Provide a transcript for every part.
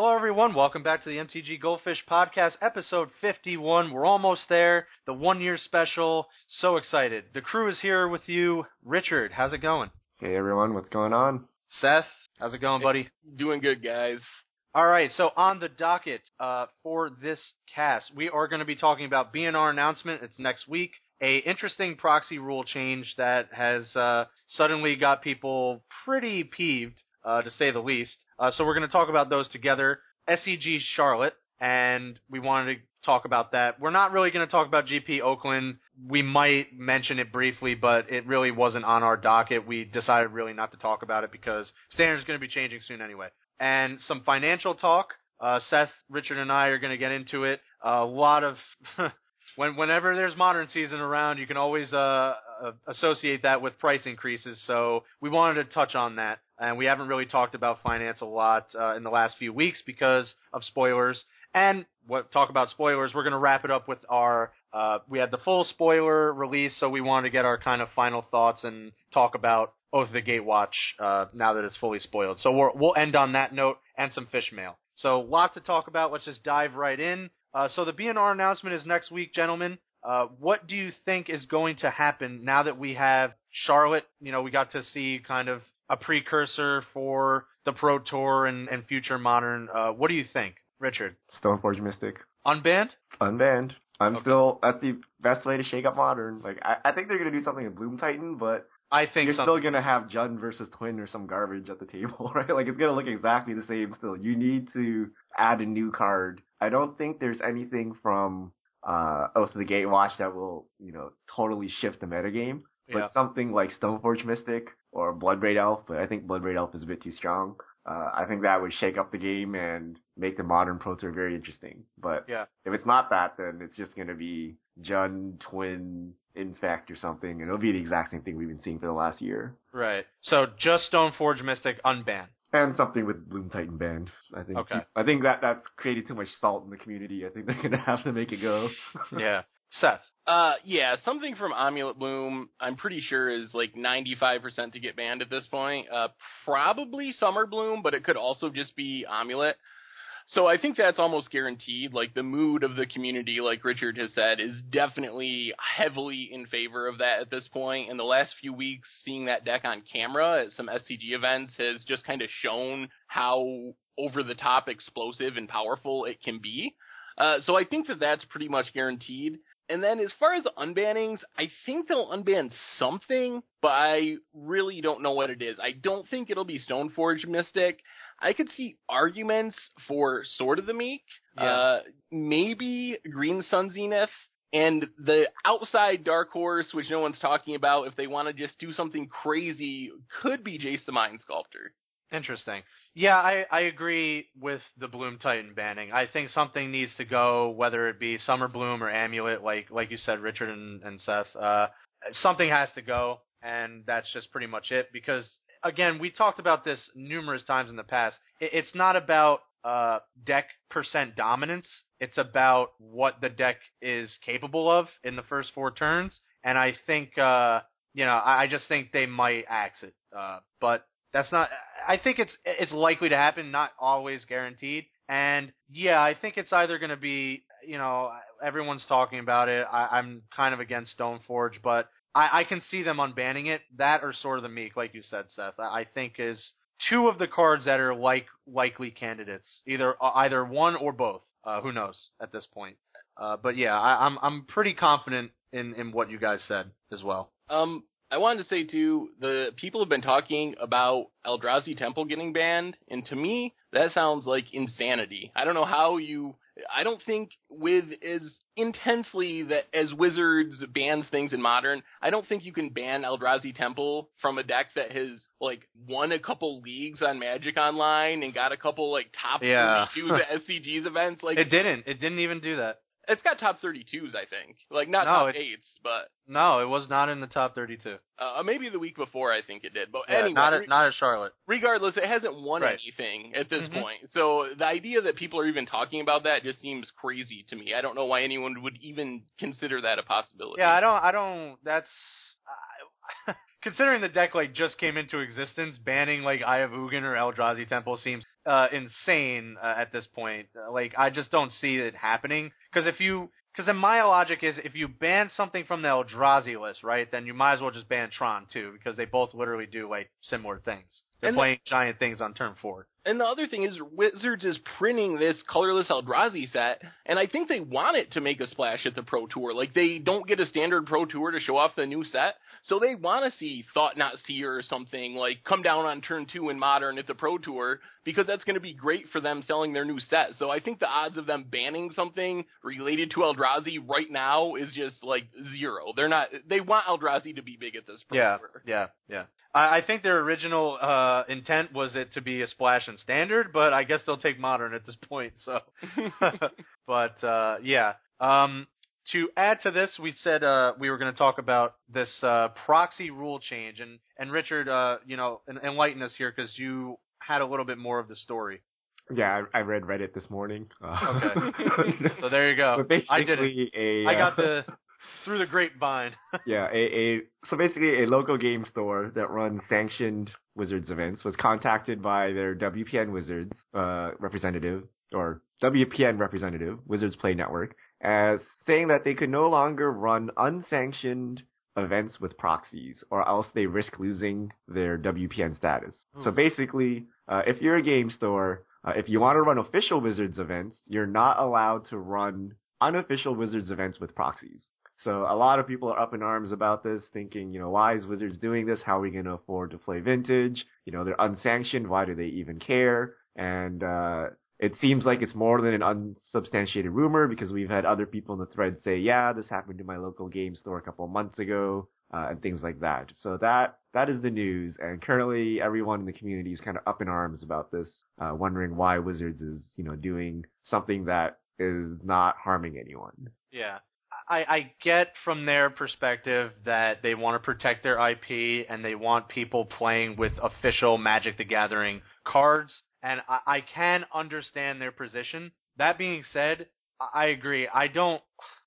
Hello, everyone. Welcome back to the MTG Goldfish Podcast, episode 51. We're almost there. The one year special. So excited. The crew is here with you. Richard, how's it going? Hey everyone, what's going on? Seth, how's it going, buddy? Doing good, guys. All right, so on the docket uh, for this cast, we are going to be talking about BNR announcement. It's next week. A interesting proxy rule change that has uh, suddenly got people pretty peeved, uh, to say the least. Uh, so we're going to talk about those together. SCG Charlotte, and we wanted to talk about that. We're not really going to talk about GP Oakland. We might mention it briefly, but it really wasn't on our docket. We decided really not to talk about it because standards going to be changing soon anyway. And some financial talk. Uh, Seth, Richard, and I are going to get into it. a lot of when whenever there's modern season around, you can always uh, uh, associate that with price increases. So we wanted to touch on that, and we haven't really talked about finance a lot uh, in the last few weeks because of spoilers. And what talk about spoilers? We're going to wrap it up with our. Uh, we had the full spoiler release, so we wanted to get our kind of final thoughts and talk about Oath of the Gatewatch uh, now that it's fully spoiled. So we will end on that note and some fish mail. So a lot to talk about. Let's just dive right in. Uh, so the BNR announcement is next week, gentlemen. Uh, what do you think is going to happen now that we have Charlotte? You know, we got to see kind of a precursor for the Pro Tour and, and future Modern. Uh, what do you think, Richard? Stoneforge Mystic. Unbanned? Unbanned. I'm Okay. still that's the best way to shake up modern. Like I, I think they're gonna do something in Bloom Titan, but I think you're something. still gonna have Jund versus Twin or some garbage at the table, right? Like it's gonna look exactly the same still. You need to add a new card. I don't think there's anything from uh Oath of the Gatewatch that will, you know, totally shift the metagame. But Yeah. something like Stoneforge Mystic or Bloodbraid Elf, but I think Bloodbraid Elf is a bit too strong. Uh, I think that would shake up the game and make the modern Pro Tour very interesting. But Yeah. if it's not that, then it's just going to be Jund, Twin, Infect or something, and it'll be the exact same thing we've been seeing for the last year. Right. So just Stoneforge Mystic unbanned. And something with Bloom Titan banned. I think. Okay. I think that that's created too much salt in the community. I think they're going to have to make it go. Yeah. Seth. Uh, yeah, something from Amulet Bloom, I'm pretty sure is like 95% to get banned at this point. Uh, probably Summer Bloom, but it could also just be Amulet. So I think that's almost guaranteed. Like the mood of the community, like Richard has said, is definitely heavily in favor of that at this point. In the last few weeks, seeing that deck on camera at some SCG events has just kind of shown how over the top explosive and powerful it can be. Uh, so I think that that's pretty much guaranteed. And then as far as the unbannings, I think they'll unban something, but I really don't know what it is. I don't think it'll be Stoneforge Mystic. I could see arguments for Sword of the Meek, Yeah. uh, maybe Green Sun Zenith, and the outside Dark Horse, which no one's talking about, if they want to just do something crazy, could be Jace the Mind Sculptor. Interesting. Yeah, I, I agree with the Bloom Titan banning. I think something needs to go, whether it be Summer Bloom or Amulet, like like you said, Richard and, and Seth. Uh, something has to go, and that's just pretty much it. Because again, we talked about this numerous times in the past. It, it's not about uh, deck percent dominance. It's about what the deck is capable of in the first four turns. And I think, uh, you know, I, I just think they might axe it. Uh, but that's not. I think it's it's likely to happen, not always guaranteed. And yeah, I think it's either going to be, you know, everyone's talking about it. I, I'm kind of against Stoneforge, but I, I can see them unbanning it. That or Sword of the Meek, like you said, Seth. I, think is two of the cards that are like likely candidates, either either one or both. Uh, who knows at this point? Uh, but yeah, I, I'm I'm pretty confident in in what you guys said as well. Um, I wanted to say too, the people have been talking about Eldrazi Temple getting banned, and to me, that sounds like insanity. I don't know how you. I don't think with as intensely that as Wizards bans things in Modern, I don't think you can ban Eldrazi Temple from a deck that has like won a couple leagues on Magic Online and got a couple like top Yeah. 32s at SCG's events. Like It didn't. It didn't even do that. It's got top 32s, I think. Like not No, top it- eights, but No, it was not in the top 32. uh, maybe the week before I think it did. But Yeah, anyway, not at, not at Charlotte. regardless, it hasn't won Right. anything at this Mhm. point. So the idea that people are even talking about that just seems crazy to me. I don't know why anyone would even consider that a possibility. Yeah, I don't. I don't. That's I considering the deck like just came into existence. Banning like Eye of Ugin or Eldrazi Temple seems uh, insane uh, at this point. Uh, Like I just don't see it happening because if you because then my logic is if you ban something from the Eldrazi list, right, then you might as well just ban Tron too because they both literally do like similar things. They're And the- playing giant things on turn four. And the other thing is, Wizards is printing this colorless Eldrazi set, and I think they want it to make a splash at the Pro Tour. Like, they don't get a standard Pro Tour to show off the new set, so they want to see Thought-Knot Seer or something, like, come down on turn two in Modern at the Pro Tour, because that's going to be great for them selling their new set. So I think the odds of them banning something related to Eldrazi right now is just, like, zero. They're not, they want Eldrazi to be big at this Pro Yeah, Tour. yeah, yeah. I, I think their original uh, intent was it to be a splash in standard, but I guess they'll take modern at this point. So, but uh, yeah. Um, to add to this, we said uh, we were going to talk about this uh, proxy rule change, and and Richard, uh, you know, enlighten us here because you had a little bit more of the story. Yeah, I, I read Reddit this morning. Okay. So there you go. I did it. basically a I got uh, the through the grapevine. yeah, a, a so basically a local game store that runs sanctioned Wizards events was contacted by their WPN Wizards uh, representative or WPN representative, Wizards Play Network, as saying that they could no longer run unsanctioned events with proxies, or else they risk losing their WPN status. So basically, uh, if you're a game store, uh, if you want to run official Wizards events, you're not allowed to run unofficial Wizards events with proxies. So a lot of people are up in arms about this, thinking, you know, why is Wizards doing this? How are we going to afford to play Vintage? You know, they're unsanctioned. Why do they even care? And uh, it seems like it's more than an unsubstantiated rumor because we've had other people in the thread say, yeah, this happened to my local game store a couple of months ago, uh, and things like that. So that that is the news, and currently everyone in the community is kind of up in arms about this, uh, wondering why Wizards is, you know, doing something that is not harming anyone. Yeah. I, I get from their perspective that they want to protect their IP and they want people playing with official Magic the Gathering cards, and I, I can understand their position. That being said, I I agree. I don't.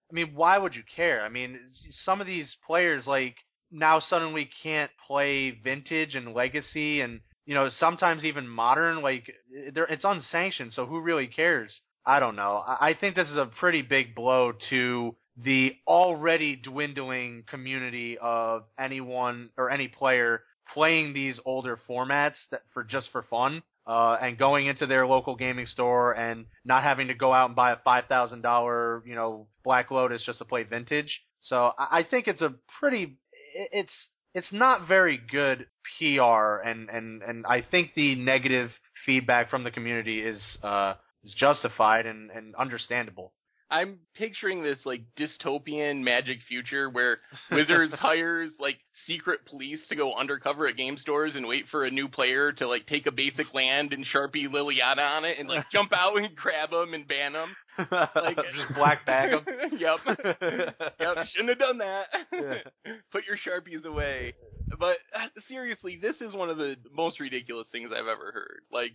I mean, why would you care? I mean, some of these players like now suddenly can't play Vintage and Legacy, and you know sometimes even Modern. Like, it's unsanctioned, so who really cares? I don't know. I I think this is a pretty big blow to the already dwindling community of anyone or any player playing these older formats that for just for fun. Uh, and going into their local gaming store and not having to go out and buy a five thousand dollar, you know, Black Lotus just to play vintage. So I, think it's a pretty, it's it's not very good PR, and and and I think the negative feedback from the community is uh is justified and and understandable. I'm picturing this like dystopian magic future where Wizards hires like secret police to go undercover at game stores and wait for a new player to like take a basic land and Sharpie Liliana on it and like jump out and grab them and ban them. Like just black bag them. yep. Yep. Shouldn't have done that. Put your Sharpies away. But uh, seriously, this is one of the most ridiculous things I've ever heard. Like,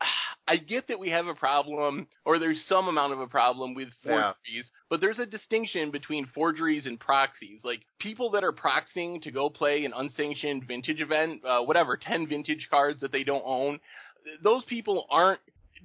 I get that we have a problem, or there's some amount of a problem with Yeah. forgeries, but there's a distinction between forgeries and proxies. Like, people that are proxying to go play an unsanctioned vintage event, uh, whatever, 10 vintage cards that they don't own, those people aren't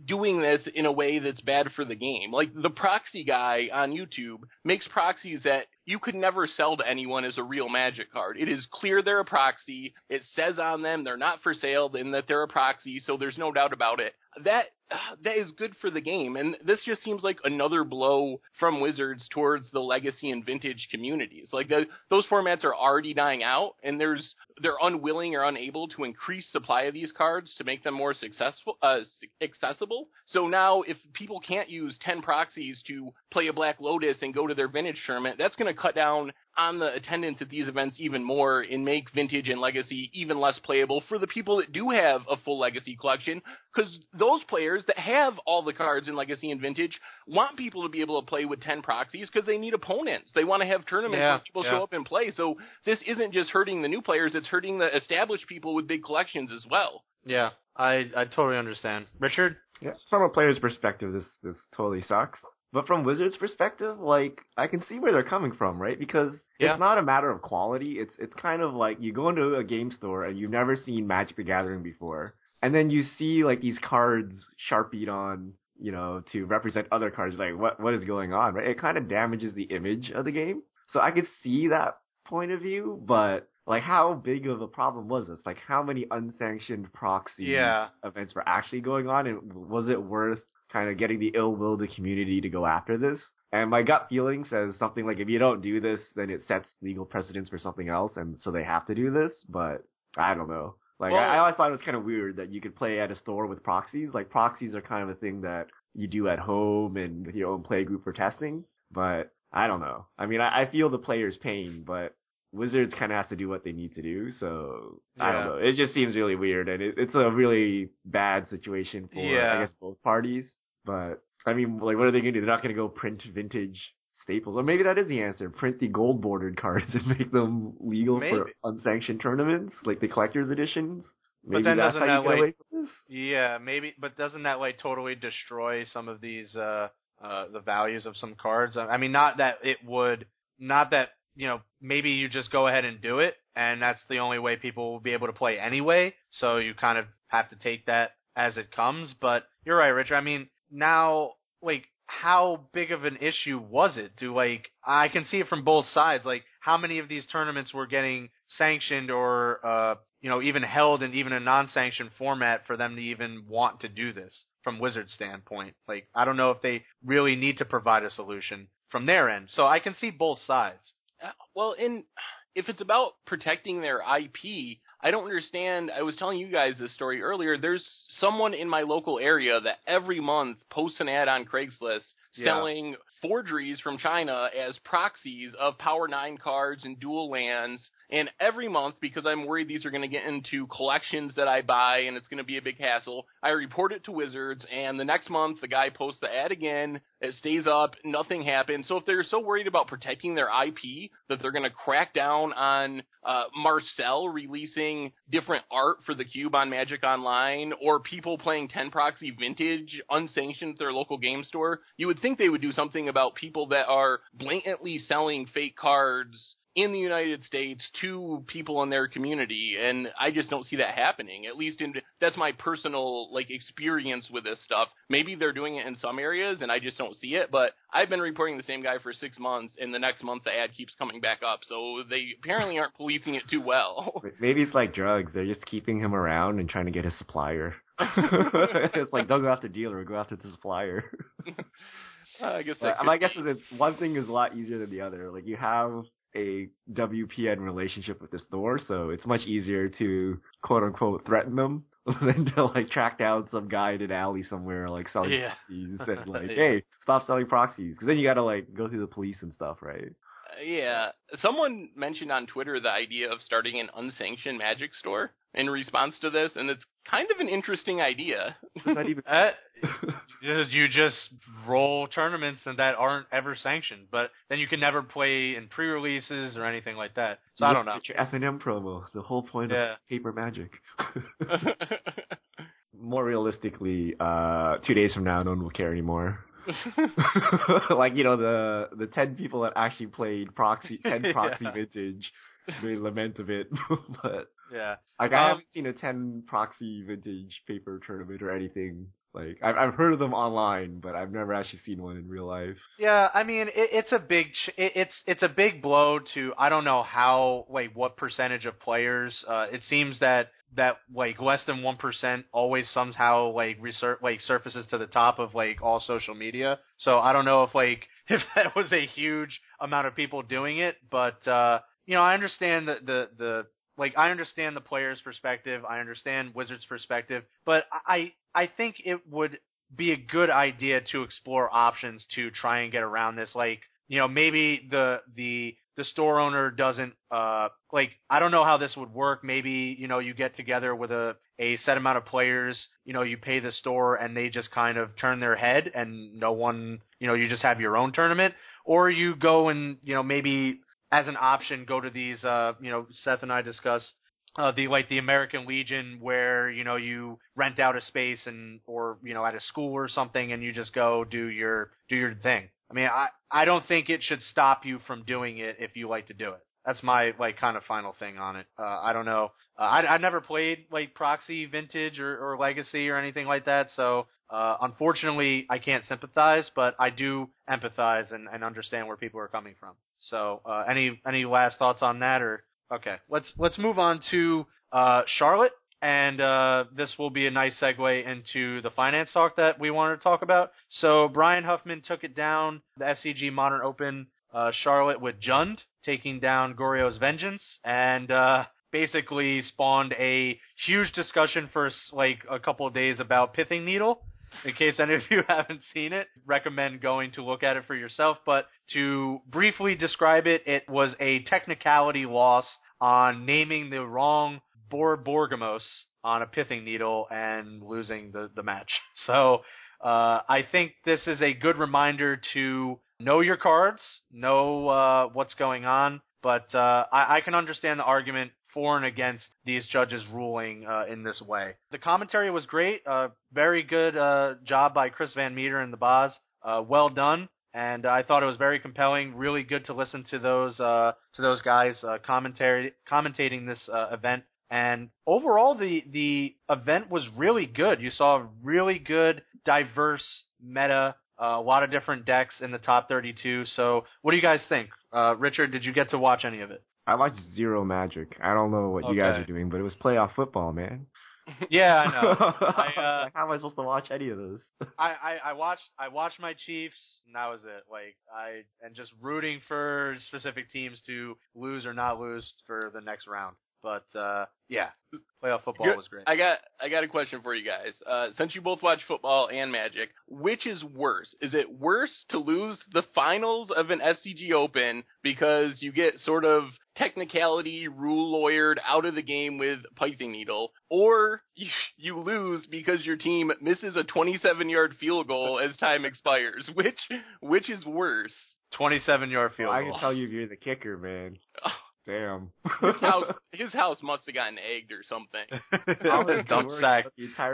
doing this in a way that's bad for the game. Like the proxy guy on YouTube makes proxies that you could never sell to anyone as a real magic card. It is clear they're a proxy. It says on them they're not for sale and that they're a proxy, so there's no doubt about it. That that is good for the game and this just seems like another blow from Wizards towards the legacy and vintage communities. Like the, those formats are already dying out and there's they're unwilling or unable to increase supply of these cards to make them more successful uh, accessible. So now if people can't use 10 proxies to play a Black Lotus and go to their vintage tournament, that's going to cut down on the attendance at these events even more and make vintage and legacy even less playable for the people that do have a full legacy collection because those players that have all the cards in legacy and vintage want people to be able to play with 10 proxies because they need opponents. They want to have tournaments Yeah, where people yeah. show up and play. So this isn't just hurting the new players, it's hurting the established people with big collections as well. Yeah, I I totally understand. Richard? Yeah, from a player's perspective, this this totally sucks. But from Wizards' perspective, like I can see where they're coming from, right? Because Yeah. it's not a matter of quality. It's it's kind of like you go into a game store and you've never seen Magic the Gathering before, and then you see like these cards sharpied on, you know, to represent other cards. Like what what is going on? Right? It kind of damages the image of the game. So I could see that point of view, but like how big of a problem was this? Like how many unsanctioned proxy Yeah. events were actually going on, and was it worth kind of getting the ill will of the community to go after this? And my gut feeling says something like if you don't do this, then it sets legal precedents for something else, and so they have to do this. But I don't know. Like Well- I, I always thought it was kind of weird that you could play at a store with proxies. Like proxies are kind of a thing that you do at home and with your own play group for testing. But I don't know. I mean, I, I feel the player's pain, but Wizards kind of has to do what they need to do. So I don't know. It just seems really weird, and it, it's a really bad situation for Yeah. I guess both parties. But I mean, like, what are they gonna do? They're not gonna go print vintage staples, or maybe that is the answer: print the gold bordered cards and make them legal for unsanctioned tournaments, like the collector's editions. Maybe then that's doesn't that, get like- away from this. Yeah, maybe, but doesn't that like totally destroy some of these uh uh the values of some cards? I I mean, not that it would, not that you know, maybe you just go ahead and do it, and that's the only way people will be able to play anyway. So you kind of have to take that as it comes. But you're right, Richard. I mean, now like how big of an issue was it? Do like I can see it from both sides. Like how many of these tournaments were getting sanctioned or uh you know even held in even a non-sanctioned format for them to even want to do this from Wizards standpoint. Like I don't know if they really need to provide a solution from their end. So I can see both sides. Uh, Well, in if it's about protecting their IP, I don't understand. I was telling you guys this story earlier. There's someone in my local area that every month posts an ad on Craigslist Yeah. selling forgeries from China as proxies of Power 9 cards and dual lands. And every month, because I'm worried these are going to get into collections that I buy and it's going to be a big hassle, I report it to Wizards. And the next month, the guy posts the ad again. It stays up. Nothing happens. So if they're so worried about protecting their IP that they're going to crack down on uh, Marcel releasing different art for the cube on Magic Online, or people playing 10 proxy vintage unsanctioned at their local game store, you would think they would do something about people that are blatantly selling fake cards in the United States to people in their community, and I just don't see that happening. At least in that's my personal like experience with this stuff. Maybe they're doing it in some areas, and I just don't see it. But I've been reporting the same guy for six months, and the next month the ad keeps coming back up. So they apparently aren't policing it too well. Maybe it's like drugs. They're just keeping him around and trying to get his supplier. it's like don't go after the dealer, go after the supplier. I guess that. guess that one thing is a lot easier than the other. Like you have a WPN relationship with the store, so it's much easier to quote unquote threaten them than to like track down some guy in an alley somewhere like selling Yeah. proxies and like, Yeah. hey, stop selling proxies, because then you gotta like go through the police and stuff, right? Uh, yeah, someone mentioned on Twitter the idea of starting an unsanctioned magic store in response to this, and it's kind of an interesting idea. It's not even. Uh, you just roll tournaments and that aren't ever sanctioned, but then you can never play in pre-releases or anything like that. So I don't know. Your F and M promo. The whole point Yeah. of paper magic. More realistically, uh, two days from now, no one will care anymore. like you know the the ten people that actually played proxy ten proxy Yeah. vintage may lament a bit, but Yeah. like I Um, haven't seen a ten proxy vintage paper tournament or anything. Like I've I've heard of them online, but I've never actually seen one in real life. Yeah, I mean, it, it's a big, ch- it, it's it's a big blow to. I don't know how, like, what percentage of players. Uh, it seems that that like less than one percent always somehow like resur- like surfaces to the top of like all social media. So I don't know if like if that was a huge amount of people doing it, but uh, you know, I understand the the the like I understand the player's perspective, I understand Wizards' perspective, but I I think it would be a good idea to explore options to try and get around this. Like, you know, maybe the the the store owner doesn't uh like I don't know how this would work. Maybe, you know, you get together with a a set amount of players, you know, you pay the store and they just kind of turn their head and no one, you know, you just have your own tournament or you go and, you know, maybe as an option go to these uh, you know, Seth and I discussed uh, the like the American Legion where you know you rent out a space and or you know at a school or something and you just go do your do your thing. I mean, I I don't think it should stop you from doing it if you like to do it. That's my like kind of final thing on it. Uh, I don't know. Uh, I I never played like Proxy Vintage or, or Legacy or anything like that, so uh, unfortunately I can't sympathize, but I do empathize and, and understand where people are coming from. So uh, any any last thoughts on that or okay? Let's let's move on to uh, Charlotte and uh, this will be a nice segue into the finance talk that we wanted to talk about. So Brian Huffman took it down the SCG Modern Open uh, Charlotte with Jund, taking down Goryo's Vengeance, and uh, basically spawned a huge discussion for like a couple of days about Pithing Needle. In case any of you haven't seen it, recommend going to look at it for yourself. But to briefly describe it, it was a technicality loss on naming the wrong Borborygmos on a pithing needle and losing the, the match. So uh, I think this is a good reminder to know your cards, know uh, what's going on. But uh, I, I can understand the argument for and against these judges ruling uh, in this way. The commentary was great. Uh, very good uh, job by Chris VanMeter and the Boz. Uh, well done. And I thought it was very compelling. Really good to listen to those uh, to those guys uh, commentary commentating this event. And overall, the the event was really good. You saw a really good, diverse meta, a lot of different decks in the top 32. So, what do you guys think? Uh, Richard, did you get to watch any of it? I watched Zero Magic. I don't know what you guys are doing, but it was playoff football, man. Yeah, I know. I, uh, how am I supposed to watch any of those? I, I, I watched I watched my Chiefs and that was it. Like I and just rooting for specific teams to lose or not lose for the next round. But uh yeah, playoff football Good. was great. I got I got a question for you guys. Uh, since you both watch football and Magic, which is worse? Is it worse to lose the finals of an SCG Open because you get sort of technicality rule lawyered out of the game with Pithing Needle, or you, you lose because your team misses a 27 yard field goal as time expires? Which which is worse? 27 yard field goal. I can tell you if you're the kicker, man. Damn. His house his house must have gotten egged or something. All dump doors, sack.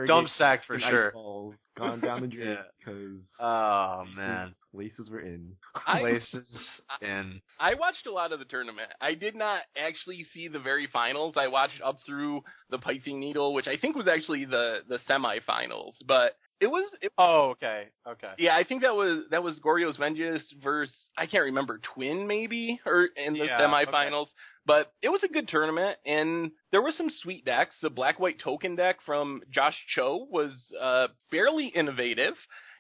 Dump game, sack for sure. balls gone down the drain Yeah. because Oh man. laces were in. I- Places in I watched a lot of the tournament. I did not actually see the very finals. I watched up through the Pithing Needle, which I think was actually the the semifinals. But it was, it, Oh, okay. Okay. yeah, I think that was that was Goryo's Vengeance versus I can't remember Twin maybe or in the Yeah, semifinals. But it was a good tournament, and there were some sweet decks. The black white token deck from Josh Cho was uh, fairly innovative.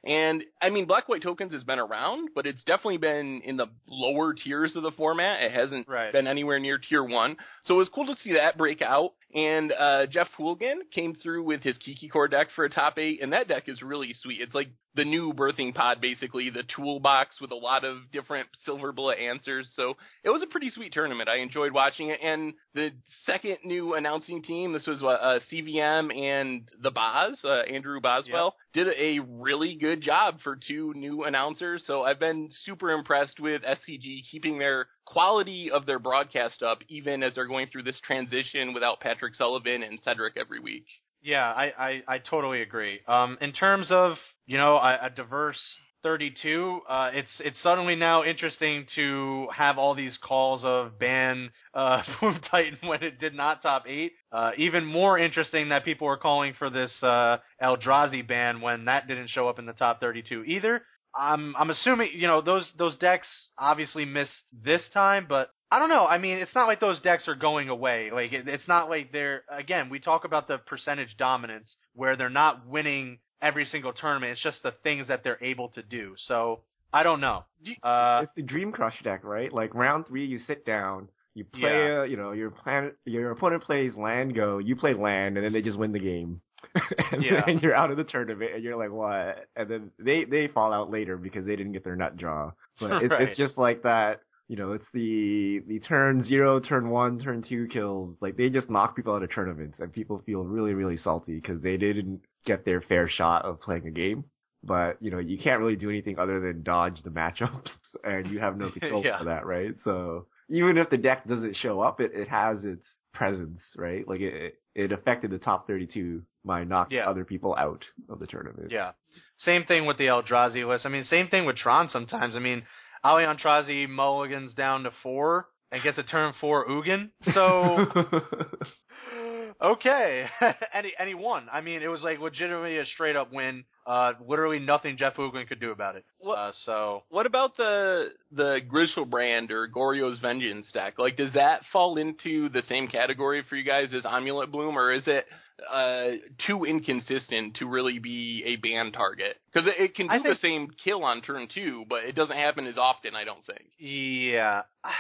And I mean, black white tokens has been around, but it's definitely been in the lower tiers of the format. It hasn't Right. been anywhere near tier one. So it was cool to see that break out. And uh, Jeff Hoogland came through with his Kiki Chord deck for a top eight, and that deck is really sweet. It's like the new birthing pod, basically, the toolbox with a lot of different silver bullet answers. So it was a pretty sweet tournament. I enjoyed watching it. And the second new announcing team, this was what, uh, CVM and the Boz, uh, Andrew Boswell, did a really good job for two new announcers. So I've been super impressed with SCG keeping their quality of their broadcast up, even as they're going through this transition without Patrick Sullivan and Cedric every week. Yeah, I, I, I totally agree. Um, in terms of you know a, a diverse 32, uh, it's it's suddenly now interesting to have all these calls of ban uh, Bloom Titan when it did not top eight. Uh, even more interesting that people were calling for this uh, Eldrazi ban when that didn't show up in the top 32 either. I'm I'm assuming you know those those decks obviously missed this time, but I don't know. I mean, it's not like those decks are going away. Like it, it's not like they're again. We talk about the percentage dominance where they're not winning every single tournament. It's just the things that they're able to do. So I don't know. Uh, it's the Dream Crush deck, right? Like round three, you sit down, you play, Yeah. uh, you know, your plan, your opponent plays land go, you play land, and then they just win the game. and Yeah. then you're out of the tournament, and you're like, what? And then they they fall out later because they didn't get their nut draw. But it's, Right. it's just like that. You know, it's the the turn zero, turn one, turn two kills. Like they just knock people out of tournaments, and people feel really really salty because they didn't get their fair shot of playing a game but you know you can't really do anything other than dodge the matchups, and you have no control Yeah. for that, right? So even if the deck doesn't show up, it, it has its presence, right? Like it it affected the top 32 by knocking Yeah. other people out of the tournament. Yeah. Same thing with the Eldrazi list. I mean, same thing with Tron sometimes. I mean, Ali Aintrazi mulligans down to four, and gets a turn four Ugin. So okay, and he, and he won. I mean, it was like legitimately a straight up win. Uh, literally nothing Jeff Hoogland could do about it. What- Uh, so What about the the Griselbrand or Goryo's Vengeance deck? Like, does that fall into the same category for you guys as Amulet Bloom, or is it uh, too inconsistent to really be a ban target? Because it, it can do I the think- same kill on turn two, but it doesn't happen as often. I don't think. Yeah.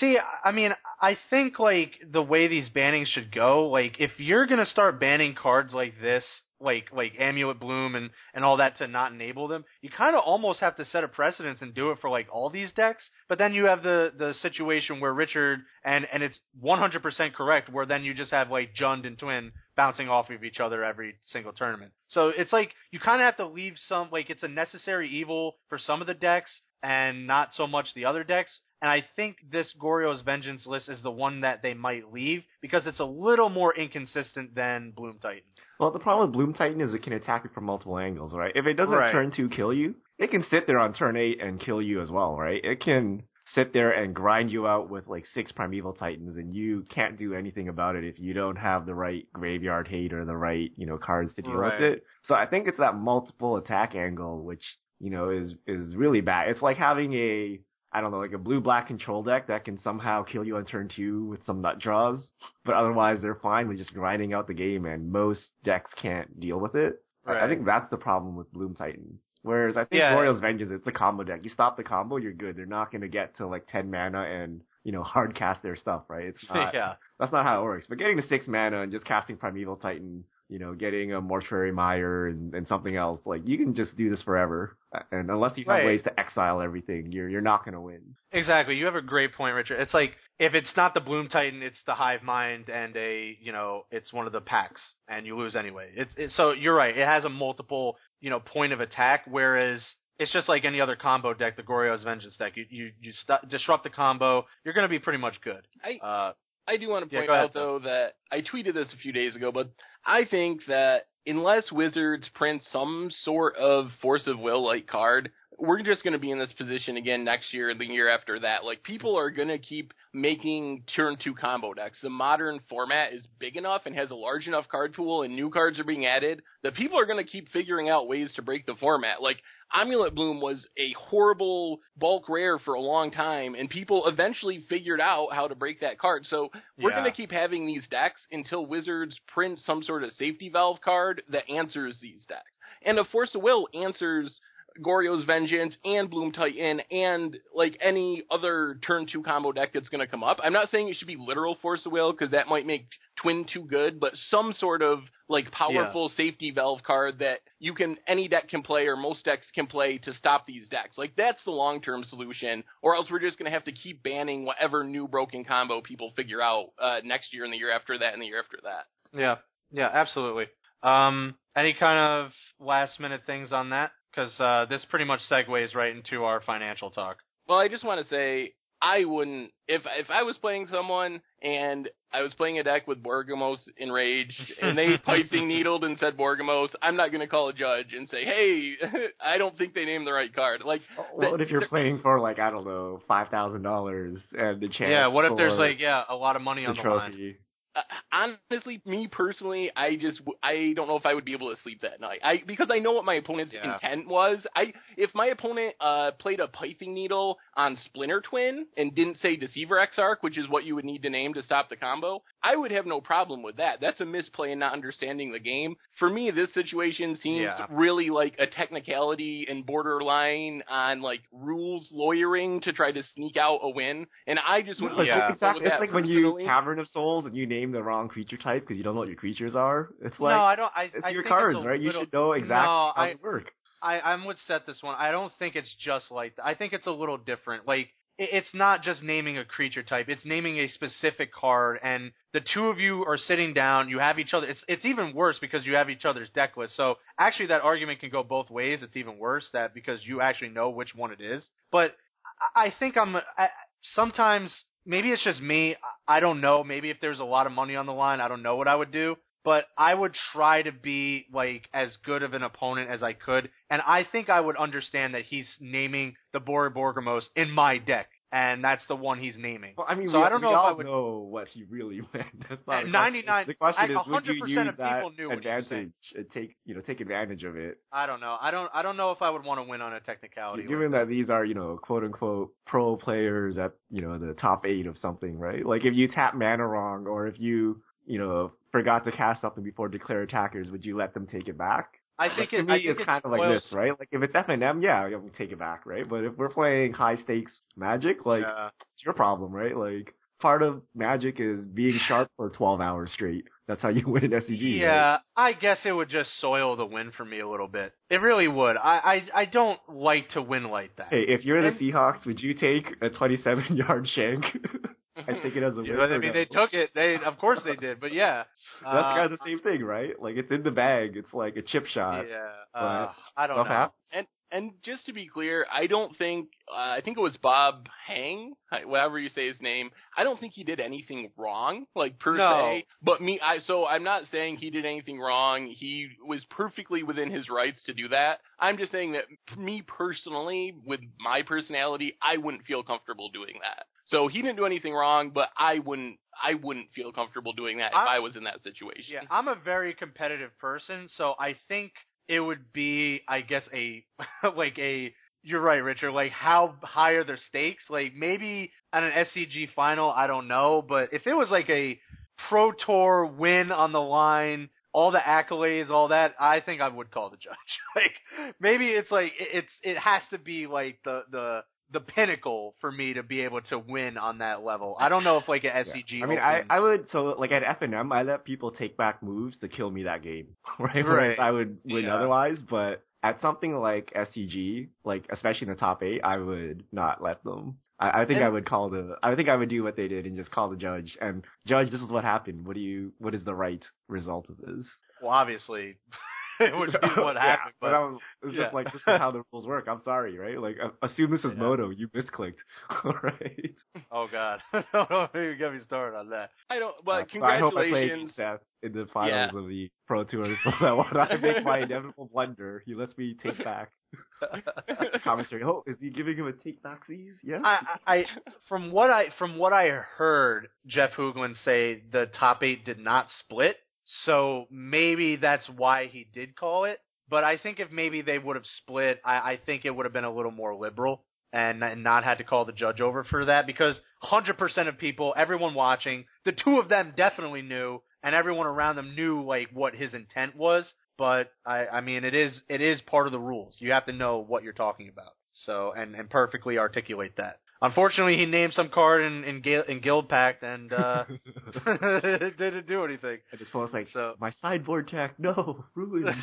See, I mean, I think like the way these bannings should go, like if you're gonna start banning cards like this, like like Amulet Bloom and and all that to not enable them, you kind of almost have to set a precedence and do it for like all these decks. But then you have the the situation where Richard and and it's 100% correct, where then you just have like Jund and Twin bouncing off of each other every single tournament. So it's like you kind of have to leave some like it's a necessary evil for some of the decks and not so much the other decks. And I think this Goryo's Vengeance list is the one that they might leave because it's a little more inconsistent than Bloom Titan. Well, the problem with Bloom Titan is it can attack you from multiple angles, right? If it doesn't Right. turn two kill you, it can sit there on turn eight and kill you as well, right? It can sit there and grind you out with like six Primeval Titans and you can't do anything about it if you don't have the right graveyard hate or the right, you know, cards to deal Right. with it. So I think it's that multiple attack angle which, you know, is is really bad. It's like having a I don't know, like a blue black control deck that can somehow kill you on turn two with some nut draws, but otherwise they're fine with just grinding out the game, and most decks can't deal with it. I- I think that's the problem with Bloom Titan. Whereas I think Yeah. Goryo's Vengeance, it's a combo deck. You stop the combo, you're good. They're not going to get to like 10 mana and, you know, hard cast their stuff, right? It's not, yeah. that's not how it works. But getting to 6 mana and just casting Primeval Titan, you know, getting a Mortuary Mire and, and something else, like, you can just do this forever. And unless you have Right. ways to exile everything, you're, you're not going to win. Exactly. You have a great point, Richard. It's like if it's not the Bloom Titan, it's the Hive Mind and a you know it's one of the packs, and you lose anyway. It's, it's so you're right. It has a multiple you know point of attack, whereas it's just like any other combo deck, the Goryo's Vengeance deck. You you you stu- disrupt the combo, you're going to be pretty much good. I Uh, I do want to point go ahead, out though that I tweeted this a few days ago, but I think that unless Wizards print some sort of force of will like card, we're just going to be in this position again next year and the year after that. Like people are going to keep making turn two combo decks. The modern format is big enough and has a large enough card pool and new cards are being added that people are going to keep figuring out ways to break the format. Like Amulet Bloom was a horrible bulk rare for a long time, and people eventually figured out how to break that card. So we're Yeah. going to keep having these decks until Wizards print some sort of safety valve card that answers these decks. And a Force of Will answers Goryo's Vengeance and Bloom Titan and like any other turn two combo deck that's going to come up. I'm not saying it should be literal Force of Will because that might make Twin too good, but some sort of like powerful safety valve card that you can any deck can play or most decks can play to stop these decks. Like that's the long term solution, or else we're just going to have to keep banning whatever new broken combo people figure out uh, next year and the year after that and the year after that. yeah, yeah, absolutely. Um, any kind of last minute things on that? Because uh, this pretty much segues right into our financial talk. Well, I just want to say I wouldn't if if I was playing someone and I was playing a deck with Borgamos enraged and they pithing needled and said Borgamos, I'm not going to call a judge and say, "Hey, I don't think they named the right card." Like What if you're playing for like, I don't know, $5,000 and the chance Yeah, what if there's like yeah a lot of money the on the line? Uh, honestly, me personally, I just I don't know if I would be able to sleep that night. I because I know what my opponent's Yeah. intent was. I if my opponent uh played a pithing needle on Splinter Twin and didn't say Deceiver Exarch, which is what you would need to name to stop the combo, I would have no problem with that. That's a misplay and not understanding the game. For me, this situation seems Yeah. really like a technicality and borderline on like rules lawyering to try to sneak out a win. And I just wouldn't it's, Yeah. it's exactly, with it's that like when you personally. Cavern of Souls and you name the wrong creature type because you don't know what your creatures are. It's like no, I don't. I, it's I your cards, it's a right? You should know exactly No, how I- they work. I, I'm with set this one. I don't think it's just like that. I think it's a little different. Like it, it's not just naming a creature type; it's naming a specific card, and the two of you are sitting down. You have each other. It's it's even worse because you have each other's deck list. So actually, that argument can go both ways. It's even worse that because you actually know which one it is. But I, think I'm I, sometimes maybe it's just me. I don't know. Maybe if there's a lot of money on the line, I don't know what I would do but I would try to be like as good of an opponent as I could, and I think I would understand that he's naming the Bori Borgamos in my deck and that's the one he's naming. Well, I mean, So we, I don't know if I would- know what he really meant. That's not question. 99 The question I- is, would you use of that people knew what he was saying. advantage and take, you know, take advantage of it? I don't know. I don't. I don't know if I would want to win on a technicality. Given that these are, you know, quote unquote pro players at, you know, the top eight of something, right? Like if you tap mana wrong or if you, you know, forgot to cast something before declare attackers, would you let them take it back? I think to it, me, I think it's it kind of like this, right? Like if it's F and M, yeah, we take it back, right? But if we're playing high stakes Magic, like Yeah. it's your problem, right? Like part of Magic is being sharp for 12 hours straight. That's how you win an SCG. Yeah, right? I guess it would just soil the win for me a little bit. It really would. I I, I don't like to win like that. Hey, if you're the Seahawks, would you take a 27 yard shank? I take it as a win. Yeah, but I mean, no? they took it. They, of course, they did. But yeah, That's uh, kind of the same thing, right? Like it's in the bag. It's like a chip shot. yeah. Uh, I don't know. happens. And and just to be clear, I don't think uh, I think it was Bob Hang, whatever you say his name. I don't think he did anything wrong, like per No. se. But me, I so I'm not saying he did anything wrong. He was perfectly within his rights to do that. I'm just saying that me personally, with my personality, I wouldn't feel comfortable doing that. So he didn't do anything wrong, but I wouldn't. I wouldn't feel comfortable doing that if I- I was in that situation. Yeah, I'm a very competitive person, so I think it would be, I guess, a like a. You're right, Richard. Like, how high are their stakes? Like, maybe at an SCG final, I don't know, but if it was like a Pro Tour win on the line, all the accolades, all that, I think I would call the judge. like, maybe it's like it's it has to be like the the the pinnacle for me to be able to win on that level. I don't know if like an Yeah. SCG. I mean, I, I would so like at F and M, I let people take back moves to kill me that game, right? Right. I would win Yeah. otherwise, but at something like SCG, like especially in the top eight, I would not let them. I, I think And- I would call the. I think I would do what they did and just call the judge and judge. This is what happened. What do you? What is the right result of this? well, obviously, it would be what Yeah, happened. but but I was, was yeah. just like this is how the rules work. I'm sorry, right? Like uh, assume this is Yeah. Moto. You misclicked, right? Oh God, don't even get me started on that. I don't. But Uh, so I hope I congratulations. in the finals Yeah. of the Pro Tour. So that when I make my inevitable blunder, he lets me take back commentary. Oh, is he giving him a take back? Yeah. I, I, I, from what I, from what I heard, Jeff Hoogland say the top eight did not split, so maybe that's why he did call it. But I think if maybe they would have split, I, I think it would have been a little more liberal and, and not had to call the judge over for that because 100% of people, everyone watching, the two of them definitely knew, and everyone around them knew like what his intent was. But I, I mean, it is it is part of the rules. You have to know what you're talking about. So and and perfectly articulate that. Unfortunately, he named some card in in, Gil- in Guild Pact and uh, didn't do anything. I just was like, So my sideboard tech, no, ruined.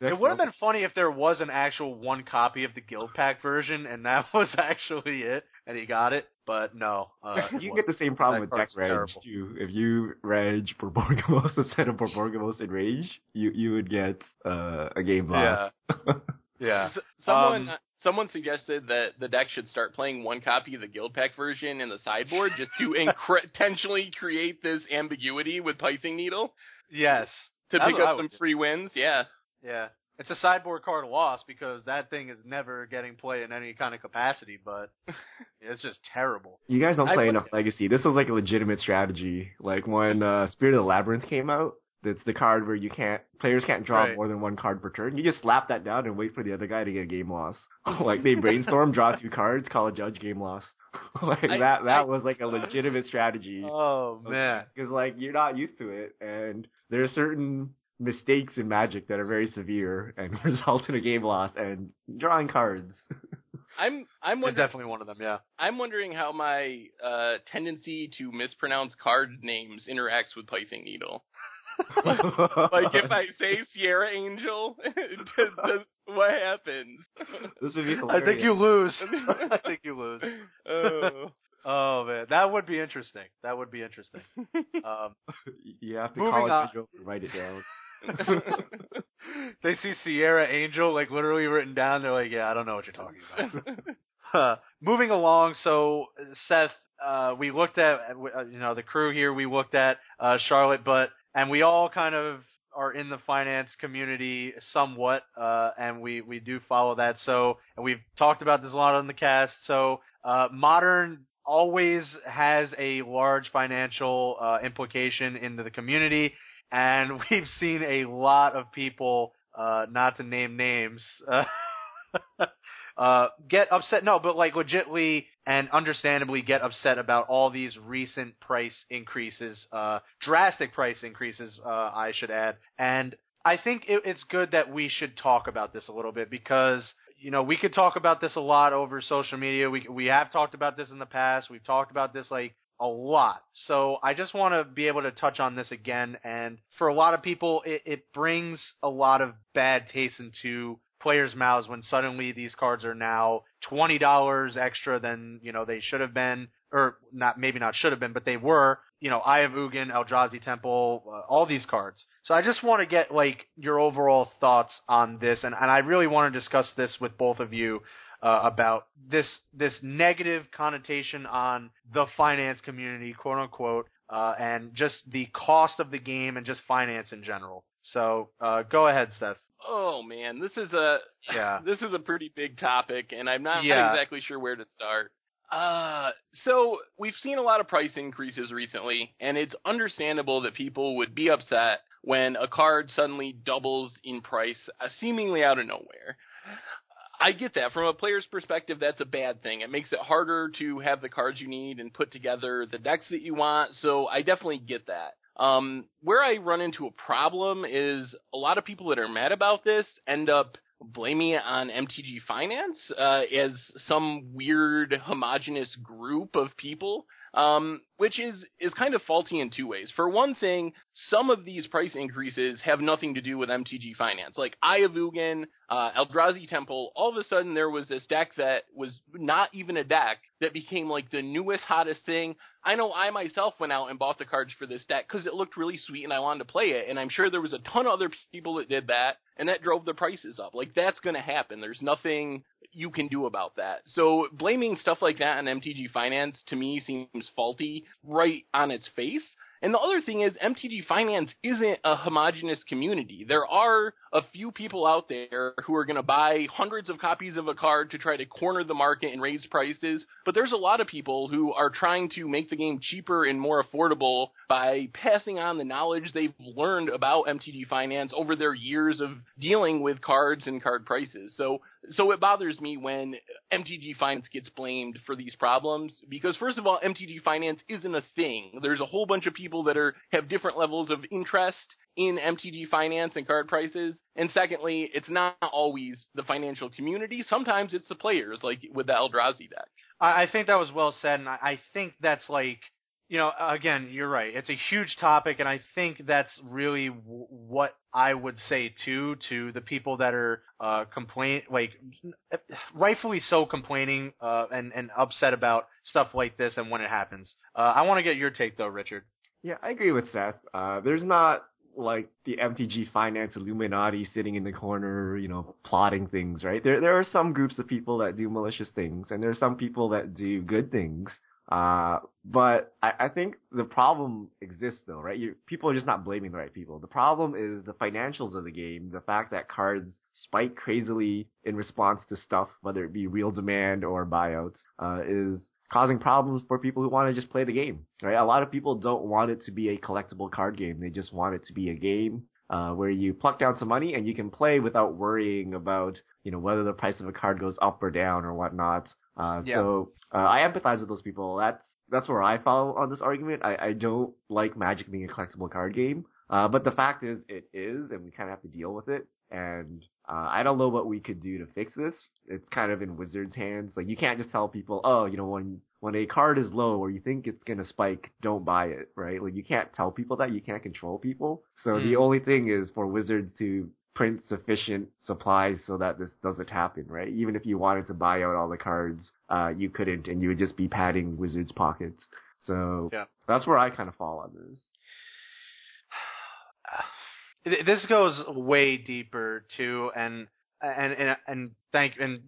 it would have been funny if there was an actual one copy of the Guild Pact version and that was actually it, and he got it. But no, uh, you get the same problem That with deck card's reg terrible. too. If you reg Borborygmos instead of Borborygmos Enraged, you you would get uh, a game loss. yeah. S- Someone Um, someone suggested that the deck should start playing one copy of the Guild Pact version in the sideboard just to incre- intentionally create this ambiguity with Pithing Needle Yes. to That's pick up would some do. free wins. Yeah. Yeah. It's a sideboard card loss because that thing is never getting play in any kind of capacity, but it's just terrible. You guys don't play would- enough Legacy. This was like a legitimate strategy. Like when uh, Spirit of the Labyrinth came out, that's the card where you can't players can't draw Right. more than one card per turn. You just slap that down and wait for the other guy to get a game loss. like they brainstorm, draw two cards, call a judge game loss. like I- that that I- was like a legitimate strategy. Oh man. Because like you're not used to it, and there are certain mistakes in Magic that are very severe and result in a game loss and drawing cards. I'm I'm It's wondering definitely one of them, yeah. I'm wondering how my uh, tendency to mispronounce card names interacts with Pithing Needle. Like if I say Sierra Angel, does, does, what happens? this would be I think you lose. I think you lose. Oh. Oh man, that would be interesting. That would be interesting. Um, You have to call it visual and write it down. they see Sierra Angel like literally written down. They're like, yeah, I don't know what you're talking about. Uh, moving along, so Seth, uh, we looked at uh, you know the crew here. We looked at uh, Charlotte, but and we all kind of are in the finance community somewhat, uh, and we we do follow that. So and we've talked about this a lot on the cast. So uh, modern always has a large financial uh, implication into the community, and we've seen a lot of people, uh, not to name names. Uh, get upset. No, but like legitly and understandably get upset about all these recent price increases, uh, drastic price increases, uh, I should add. And I think it, it's good that we should talk about this a little bit because you know we could talk about this a lot over social media. We we have talked about this in the past. We've talked about this like a lot. So I just want to be able to touch on this again. And for a lot of people, it, it brings a lot of bad taste into players' mouths when suddenly these cards are now twenty dollars extra than you know they should have been, or not maybe not should have been, but they were. You know, Eye of Ugin, Eldrazi Temple, uh, all these cards. So I just want to get like your overall thoughts on this, and and I really want to discuss this with both of you. Uh, about this this negative connotation on the finance community, quote unquote, uh, and just the cost of the game and just finance in general. So uh, go ahead, Seth. Oh man, this is a Yeah. this is a pretty big topic, and I'm not, Yeah. not exactly sure where to start. Uh, so we've seen a lot of price increases recently, and it's understandable that people would be upset when a card suddenly doubles in price, uh, seemingly out of nowhere. I get that. From a player's perspective, that's a bad thing. It makes it harder to have the cards you need and put together the decks that you want, so I definitely get that. Um, where I run into a problem is a lot of people that are mad about this end up blaming it on MTG Finance uh, as some weird homogenous group of people, um, which is is kind of faulty in two ways. For one thing, some of these price increases have nothing to do with MTG Finance. Like Eye uh, Eldrazi Temple, all of a sudden there was this deck that was not even a deck that became like the newest, hottest thing. I know I myself went out and bought the cards for this deck because it looked really sweet and I wanted to play it. And I'm sure there was a ton of other people that did that and that drove the prices up. Like that's going to happen. There's nothing you can do about that. So blaming stuff like that on MTG Finance to me seems faulty right on its face. And the other thing is MTG Finance isn't a homogenous community. There are a few people out there who are going to buy hundreds of copies of a card to try to corner the market and raise prices, but there's a lot of people who are trying to make the game cheaper and more affordable by passing on the knowledge they've learned about MTG Finance over their years of dealing with cards and card prices. So so it bothers me when MTG Finance gets blamed for these problems because first of all, MTG Finance isn't a thing. There's a whole bunch of people that are have different levels of interest in MTG Finance and card prices. And secondly, it's not always the financial community. Sometimes it's the players, like with the Eldrazi deck. I, think that was well said, and I think that's like, you know, again, you're right. It's a huge topic, and I think that's really w- what I would say too to the people that are uh, complain, like rightfully so, complaining uh, and and upset about stuff like this and when it happens. Uh, I want to get your take though, Richard. Yeah, I agree with Seth. Uh, there's not like the MTG finance Illuminati sitting in the corner, you know, plotting things, right? There there are some groups of people that do malicious things, and there are some people that do good things. Uh, but I, I think the problem exists though, right? You, people are just not blaming the right people. The problem is the financials of the game, the fact that cards spike crazily in response to stuff, whether it be real demand or buyouts, uh, is causing problems for people who want to just play the game, right? A lot of people don't want it to be a collectible card game. They just want it to be a game uh, where you pluck down some money and you can play without worrying about, you know, whether the price of a card goes up or down or whatnot. Uh, Yeah. so, uh, I empathize with those people. That's, that's where I fall on this argument. I, I don't like Magic being a collectible card game. Uh, but the fact is, it is, and we kind of have to deal with it. And, uh, I don't know what we could do to fix this. It's kind of in Wizards' hands. Like, you can't just tell people, oh, you know, when, when a card is low or you think it's gonna spike, don't buy it, right? Like, you can't tell people that. You can't control people. So Hmm. the only thing is for Wizards to print sufficient supplies so that this doesn't happen, right? Even if you wanted to buy out all the cards, uh, you couldn't, and you would just be padding Wizards' pockets. So Yeah. that's where I kind of fall on this. This goes way deeper too, and and and and thank and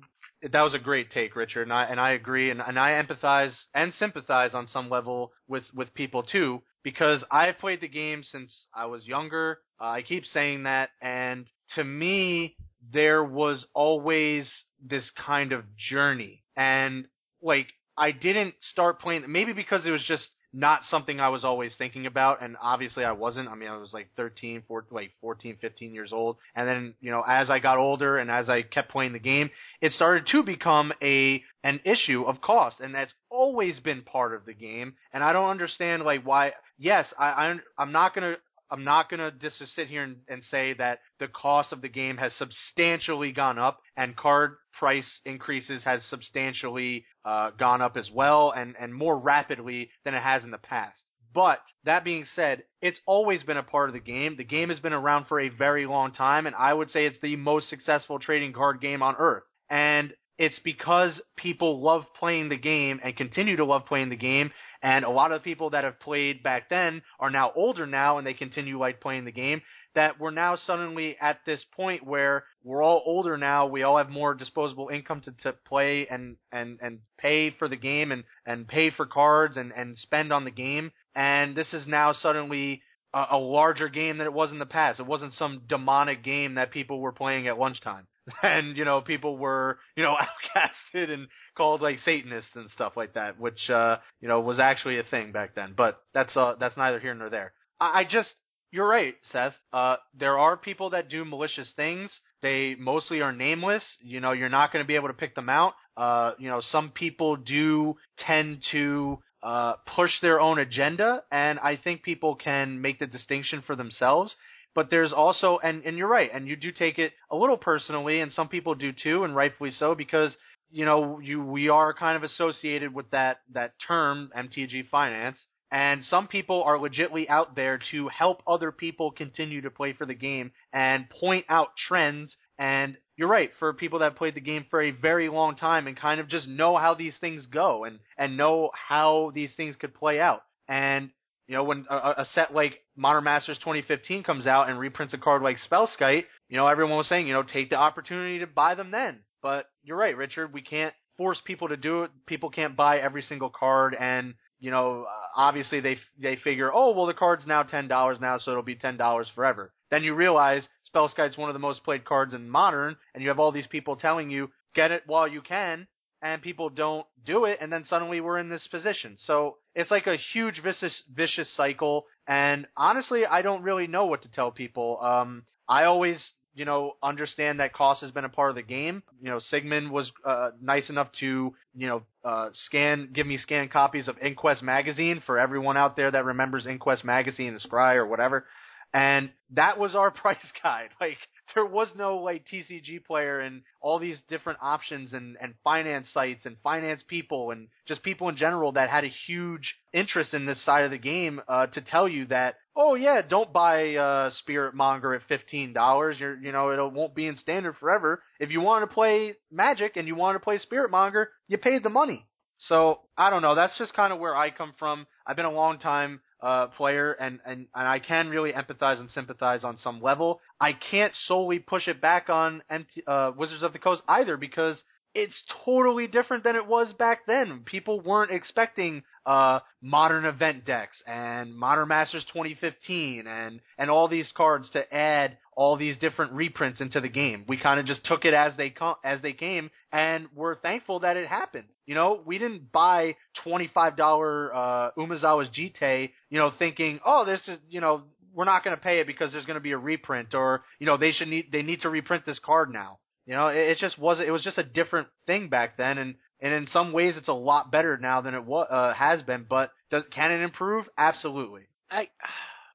that was a great take, Richard, and I and I agree, and, and I empathize and sympathize on some level with with people too, because I've played the game since I was younger. Uh, I keep saying that, and to me, there was always this kind of journey, and like I didn't start playing maybe because it was just not something I was always thinking about, and obviously I wasn't. I mean, I was like 13, 14, like 14, 15 years old, and then you know, as I got older and as I kept playing the game, it started to become a an issue of cost, and that's always been part of the game. And I don't understand like why. Yes, I, I I'm not gonna I'm not going to just sit here and, and, say that the cost of the game has substantially gone up and card price increases has substantially uh, gone up as well and, and more rapidly than it has in the past. But that being said, it's always been a part of the game. The game has been around for a very long time, and I would say it's the most successful trading card game on earth. And it's because people love playing the game and continue to love playing the game. And a lot of people that have played back then are now older now and they continue like playing the game. That we're now suddenly at this point where we're all older now. We all have more disposable income to, to play and, and, and pay for the game and, and pay for cards and, and spend on the game. And this is now suddenly a, a larger game than it was in the past. It wasn't some demonic game that people were playing at lunchtime. and you know people were you know outcasted and called like satanists and stuff like that which uh you know was actually a thing back then. But that's uh that's neither here nor there. I, I just you're right seth. Uh there are people that do malicious things. They mostly are nameless. You know you're not going to be able to pick them out. Uh you know some people do tend to uh, push their own agenda, and I think people can make the distinction for themselves. But there's also, and, and you're right, and you do take it a little personally, and some people do too, and rightfully so, because you know you we are kind of associated with that that term MTG finance, and some people are legitly out there to help other people continue to play for the game and point out trends. And you're right, for people that played the game for a very long time and kind of just know how these things go and and know how these things could play out. And you know, when a, a set like Modern Masters 2015 comes out and reprints a card like Spellskite, you know, everyone was saying, you know, take the opportunity to buy them then. But you're right, Richard. We can't force people to do it. People can't buy every single card, and you know, uh, obviously they they figure, oh, well, the card's now ten dollars now, so it'll be ten dollars forever. Then you realize Spellskite's one of the most played cards in Modern, and you have all these people telling you get it while you can, and people don't do it, and then suddenly we're in this position. So it's like a huge vicious vicious cycle, and honestly, I don't really know what to tell people. Um, I always you know, understand that cost has been a part of the game. You know, Sigmund was uh, nice enough to, you know, uh, scan, give me scanned copies of Inquest magazine for everyone out there that remembers Inquest magazine, the Scrye or whatever. And that was our price guide. Like, there was no like TCG player and all these different options and, and finance sites and finance people and just people in general that had a huge interest in this side of the game uh, to tell you that oh yeah don't buy uh, Spiritmonger at fifteen dollars. You're you know it won't be in standard forever. If you want to play Magic and you want to play Spiritmonger you paid the money. So I don't know. That's just kind of where I come from. I've been a long time uh, player, and, and, and I can really empathize and sympathize on some level. I can't solely push it back on uh, Wizards of the Coast either because it's totally different than it was back then. People weren't expecting uh, modern event decks and Modern Masters 2015 and and all these cards to add all these different reprints into the game. We kind of just took it as they com- as they came, and we're thankful that it happened. You know, we didn't buy twenty five dollar uh, Umezawa's Jitte, you know, thinking, oh, this is you know we're not going to pay it because there's going to be a reprint, or you know they should need they need to reprint this card now. You know, it, it just wasn't. It was just a different thing back then, and and in some ways it's a lot better now than it was uh, has been. But does can it improve? Absolutely. I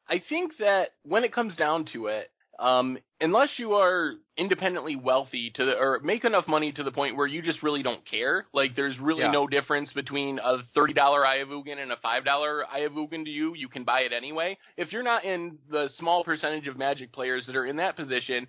I think that when it comes down to it, um, unless you are independently wealthy to the, or make enough money to the point where you just really don't care, like there's really Yeah. no difference between a thirty dollar Eye of Ugin and a five dollar Eye of Ugin to you, you can buy it anyway. If you're not in the small percentage of Magic players that are in that position,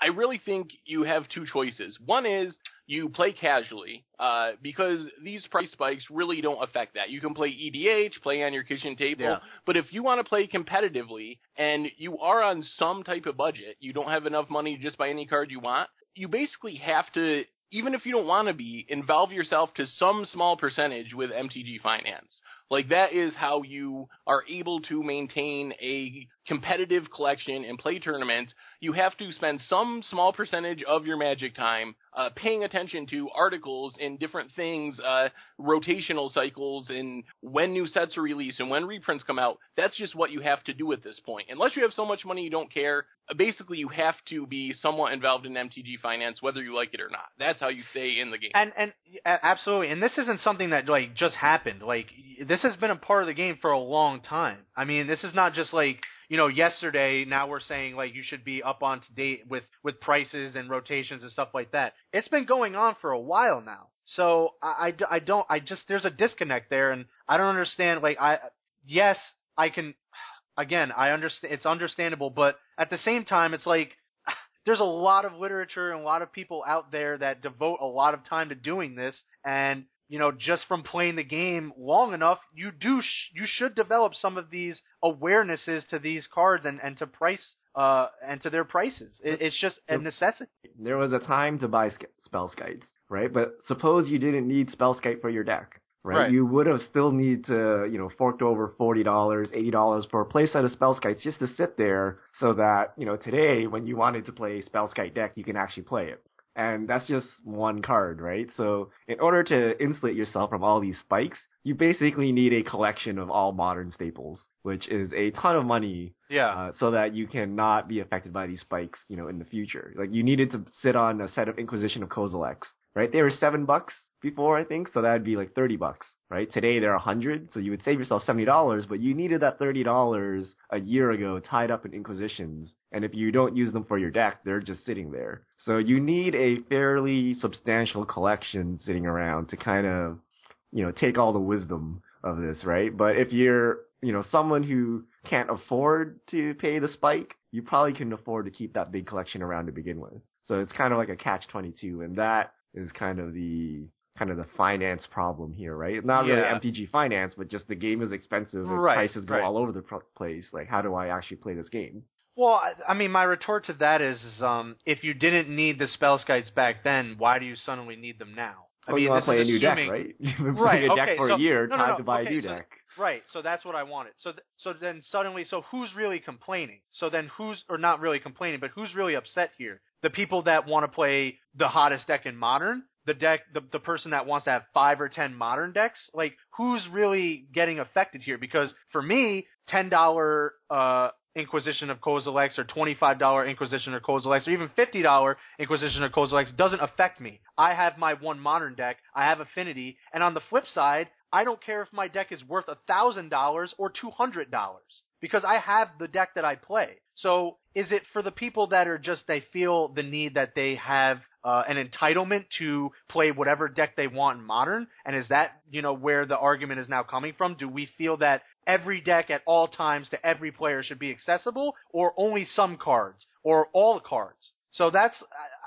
I really think you have two choices. One is you play casually, uh, because these price spikes really don't affect that. You can play EDH, play on your kitchen table, Yeah. but if you want to play competitively and you are on some type of budget, you don't have enough money to just buy any card you want, you basically have to even if you don't want to be, involve yourself to some small percentage with MTG Finance. Like that is how you are able to maintain a competitive collection and play tournaments. You have to spend some small percentage of your magic time uh, paying attention to articles and different things, uh, rotational cycles, and when new sets are released and when reprints come out. That's just what you have to do at this point. Unless you have so much money you don't care, basically you have to be somewhat involved in MTG finance, whether you like it or not. That's how you stay in the game. And and absolutely, and this isn't something that like just happened. Like this has been a part of the game for a long time. I mean, this is not just like you know yesterday. Now we're saying like you should be up on to date with with prices and rotations and stuff like that. It's been going on for a while now. So I, I, I don't I just there's a disconnect there, and I don't understand. Like I yes I can again, I understand it's understandable, but at the same time, it's like there's a lot of literature and a lot of people out there that devote a lot of time to doing this, and you know, just from playing the game long enough, you do sh- you should develop some of these awarenesses to these cards and and to price uh and to their prices. It, it's just a necessity. There was a time to buy Spellskites, right? But suppose you didn't need Spellskite for your deck right? right? You would have still need to, you know, forked over forty dollars, eighty dollars for a playset of Spellskites just to sit there, so that you know today when you wanted to play Spellskite deck, you can actually play it. And that's just one card, right? So in order to insulate yourself from all these spikes, you basically need a collection of all modern staples, which is a ton of money. Yeah. Uh, so that you cannot be affected by these spikes, you know, in the future. Like you needed to sit on a set of Inquisition of Kozilek, right? They were seven bucks before, I think. So that'd be like 30 bucks, right? Today they're 100. So you would save yourself $70, but you needed that $30 a year ago tied up in Inquisitions. And if you don't use them for your deck, they're just sitting there. So you need a fairly substantial collection sitting around to kind of, you know, take all the wisdom of this, right? But if you're, you know, someone who can't afford to pay the spike, you probably can afford to keep that big collection around to begin with. So it's kind of like a catch 22 and that is kind of the kind of the finance problem here, right? Not really Yeah. MTG finance, but just the game is expensive and Right, prices go right. all over the place. Like, how do I actually play this game? Well, I, mean, my retort to that is, um, if you didn't need the Spellskites back then, why do you suddenly need them now? I well, mean, you want this to play a new assuming, deck, right? You've been Right, playing a deck okay, for so- a year. no, no, time no, to buy okay, a new so- deck. Right, so that's what I wanted. So, th- so then suddenly, so who's really complaining? So then who's, or not really complaining, but who's really upset here? The people that want to play the hottest deck in modern, the deck, the the person that wants to have five or ten modern decks. Like, who's really getting affected here? Because for me, ten dollar uh Inquisition of Kozilek or $25 Inquisition of Kozilek or even $50 Inquisition of Kozilek doesn't affect me. I have my one modern deck, I have affinity, and on the flip side, I don't care if my deck is worth $1,000 or $200 because I have the deck that I play. So is it for the people that are just, they feel the need that they have uh, an entitlement to play whatever deck they want in modern? And is that, you know, where the argument is now coming from? Do we feel that every deck at all times to every player should be accessible or only some cards or all cards? So that's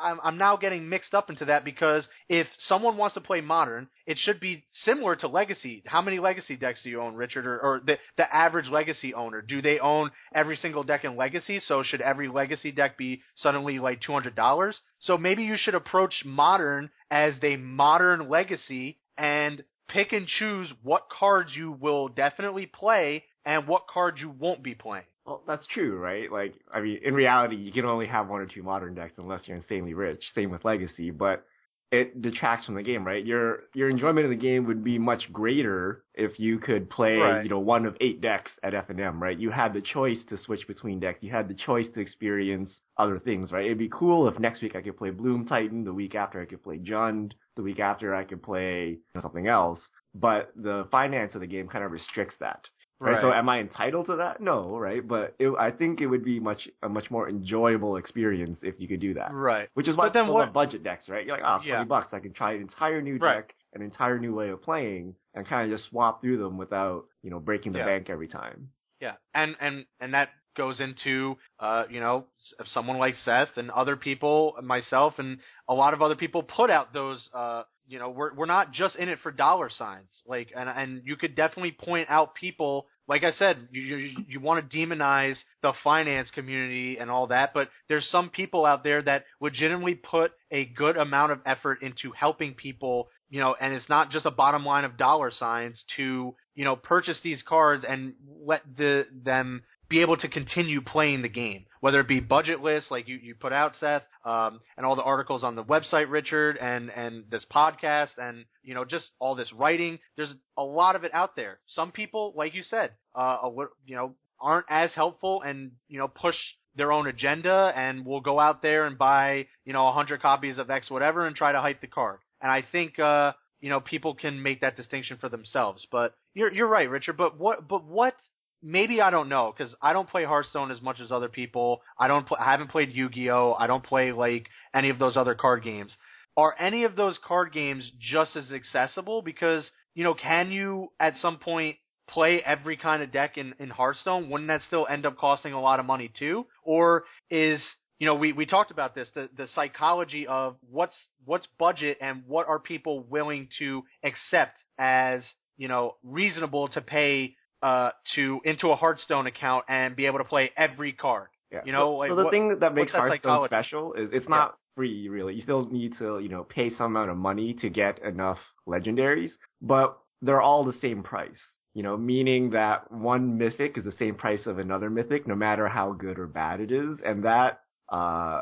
I'm I'm now getting mixed up into that because if someone wants to play modern, it should be similar to legacy. How many legacy decks do you own, Richard, or, or the the average legacy owner? Do they own every single deck in legacy? So should every legacy deck be suddenly like two hundred dollars? So maybe you should approach modern as the modern legacy and pick and choose what cards you will definitely play and what cards you won't be playing. Well, that's true, right? Like, I mean, in reality, you can only have one or two modern decks unless you're insanely rich. Same with Legacy, but it detracts from the game, right? Your your enjoyment of the game would be much greater if you could play, Right. you know, one of eight decks at F and M, right? You had the choice to switch between decks. You had the choice to experience other things, right? It'd be cool if next week I could play Bloom Titan, the week after I could play Jund, the week after I could play something else. But the finance of the game kind of restricts that. Right. So am I entitled to that? No, right? But it, I think it would be much a much more enjoyable experience if you could do that. Right. Which is why But then what- budget decks, right? You're like, oh, 20 Yeah. bucks, I can try an entire new Right. deck, an entire new way of playing, and kind of just swap through them without, you know, breaking the Yeah. bank every time. Yeah, and and and that goes into uh, you know s- someone like Seth and other people, myself and a lot of other people put out those. Uh, you know, we're we're not just in it for dollar signs. Like, and and you could definitely point out people like I said, you you, you want to demonize the finance community and all that, but there's some people out there that legitimately put a good amount of effort into helping people, you know, and it's not just a bottom line of dollar signs to, you know, purchase these cards and let the them be able to continue playing the game, whether it be budgetless, like you, you put out, Seth, um, and all the articles on the website, Richard, and, and this podcast, and, you know, just all this writing. There's a lot of it out there. Some people, like you said, uh, you know, aren't as helpful and, you know, push their own agenda and will go out there and buy, you know, a hundred copies of X whatever and try to hype the card. And I think, uh, you know, people can make that distinction for themselves. But you're, you're right, Richard. But what, but what maybe I don't know because I don't play Hearthstone as much as other people. I don't. Pl- I haven't played Yu-Gi-Oh. I don't play like any of those other card games. Are any of those card games just as accessible? Because you know, can you at some point play every kind of deck in in Hearthstone? Wouldn't that still end up costing a lot of money too? Or is you know, we, we talked about this, the, the psychology of what's, what's budget and what are people willing to accept as, you know, reasonable to pay uh, to into a Hearthstone account and be able to play every card. Yeah. You know, so, like so the what, thing that makes Hearthstone psychology? special is it's not free really. You still need to, you know, pay some amount of money to get enough legendaries, but they're all the same price. You know, meaning that one mythic is the same price of another mythic, no matter how good or bad it is, and that uh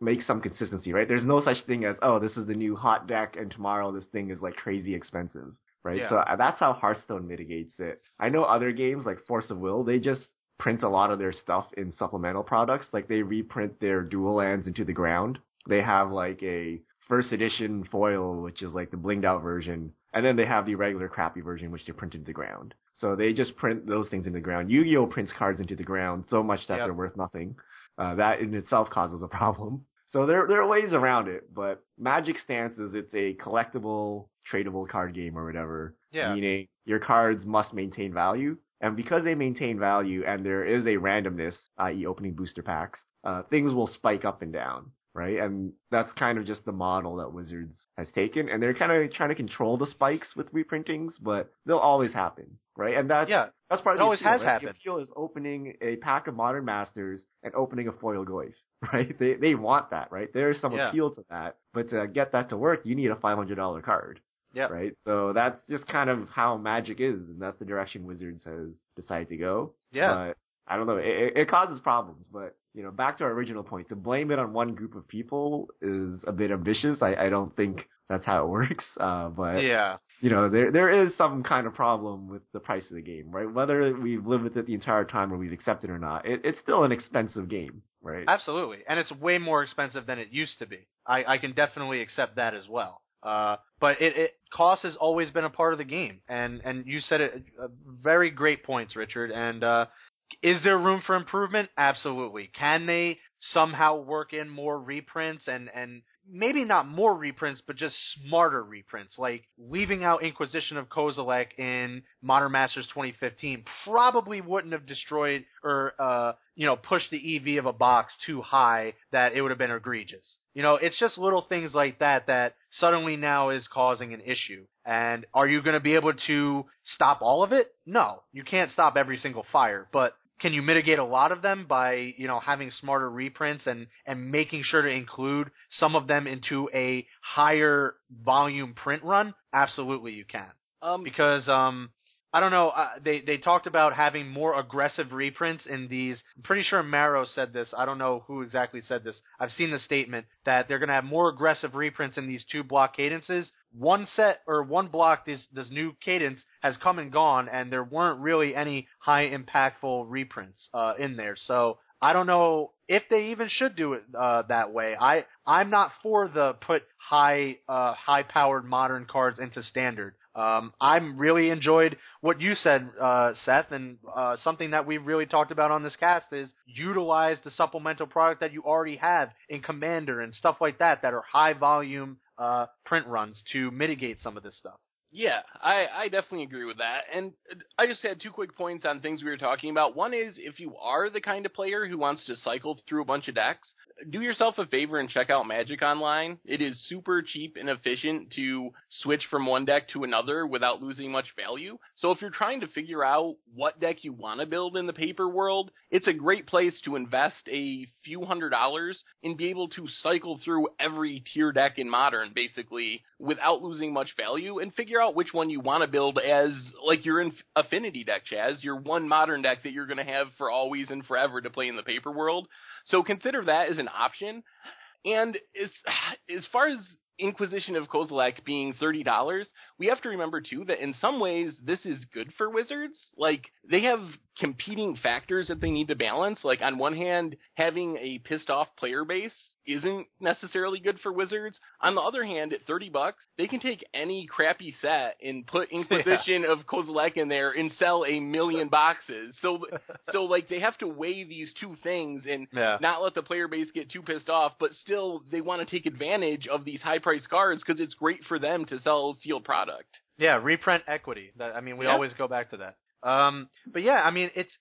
makes some consistency, right? There's no such thing as, oh, this is the new hot deck, and tomorrow this thing is like crazy expensive right? Yeah. So uh, that's how Hearthstone mitigates it. I know other games like Force of Will, they just print a lot of their stuff in supplemental products. Like they reprint their dual lands into the ground. They have like a first edition foil, which is like the blinged out version, and then they have the regular crappy version, which they print into the ground. So they just print those things into the ground. Yu-Gi-Oh prints cards into the ground so much that Yep. they're worth nothing. Uh, that in itself causes a problem. So there there are ways around it, but Magic stance is it's a collectible, tradable card game or whatever. Yeah. Meaning your cards must maintain value, and because they maintain value and there is a randomness, i.e., opening booster packs, uh, things will spike up and down, right? And that's kind of just the model that Wizards has taken, and they're kind of trying to control the spikes with reprintings, but they'll always happen, right? And that's Yeah. that's part of the always appeal, has right? happened. The appeal is opening a pack of Modern Masters and opening a foil Goyf, right? They they want that, right? There is some Yeah. appeal to that, but to get that to work, you need a five hundred dollar card, Yeah. right? So that's just kind of how Magic is, and that's the direction Wizards has decided to go. Yeah. But I don't know. It, it, causes problems, but you know, back to our original point, to blame it on one group of people is a bit ambitious. I, I don't think that's how it works. Uh, but yeah. you know, there there is some kind of problem with the price of the game, right? Whether we've lived with it the entire time or we've accepted it or not, it, it's still an expensive game, right? Absolutely. And it's way more expensive than it used to be. I, I can definitely accept that as well. Uh, but it, it, cost has always been a part of the game. And, and you said it, uh, very great points, Richard. And, uh, is there room for improvement? Absolutely. Can they somehow work in more reprints and, and maybe not more reprints, but just smarter reprints, like leaving out Inquisition of Kozilek in Modern Masters 2015 probably wouldn't have destroyed or, uh, you know, pushed the EV of a box too high that it would have been egregious. You know, it's just little things like that that suddenly now is causing an issue. And are you going to be able to stop all of it? No, you can't stop every single fire, but can you mitigate a lot of them by, you know, having smarter reprints and, and making sure to include some of them into a higher volume print run? Absolutely you can. Um, Because, um, I don't know, uh, they, they talked about having more aggressive reprints in these. I'm pretty sure Maro said this. I don't know who exactly said this. I've seen the statement that they're going to have more aggressive reprints in these two block cadences. One set or one block, this, this new cadence has come and gone and there weren't really any high impactful reprints, uh, in there. So, I don't know if they even should do it uh, that way. I I'm not for the put high uh, high powered modern cards into standard. Um, I'm really enjoyed what you said, uh, Seth, and uh, something that we've really talked about on this cast is utilize the supplemental product that you already have in Commander and stuff like that that are high volume uh, print runs to mitigate some of this stuff. Yeah, I, I definitely agree with that. And I just had two quick points on things we were talking about. One is if you are the kind of player who wants to cycle through a bunch of decks, do yourself a favor and check out Magic Online. It is super cheap and efficient to switch from one deck to another without losing much value. So if you're trying to figure out what deck you want to build in the paper world, it's a great place to invest a few hundred dollars and be able to cycle through every tier deck in Modern, basically, without losing much value and figure out which one you want to build as, like, your inf- affinity deck, Chaz, your one Modern deck that you're going to have for always and forever to play in the paper world. So consider that as an option. And as, as far as Inquisition of Kozilek being $30, we have to remember too that in some ways this is good for Wizards. Like, they have competing factors that they need to balance. Like, on one hand, having a pissed off player base isn't necessarily good for Wizards. On the other hand, at 30 bucks, they can take any crappy set and put Inquisition yeah. of Kozilek in there and sell a million boxes. So, so like they have to weigh these two things and yeah. not let the player base get too pissed off, but still they want to take advantage of these high price cards because it's great for them to sell sealed product. Yeah, reprint equity. That, I mean, we always go back to that. Um, but yeah, I mean, it's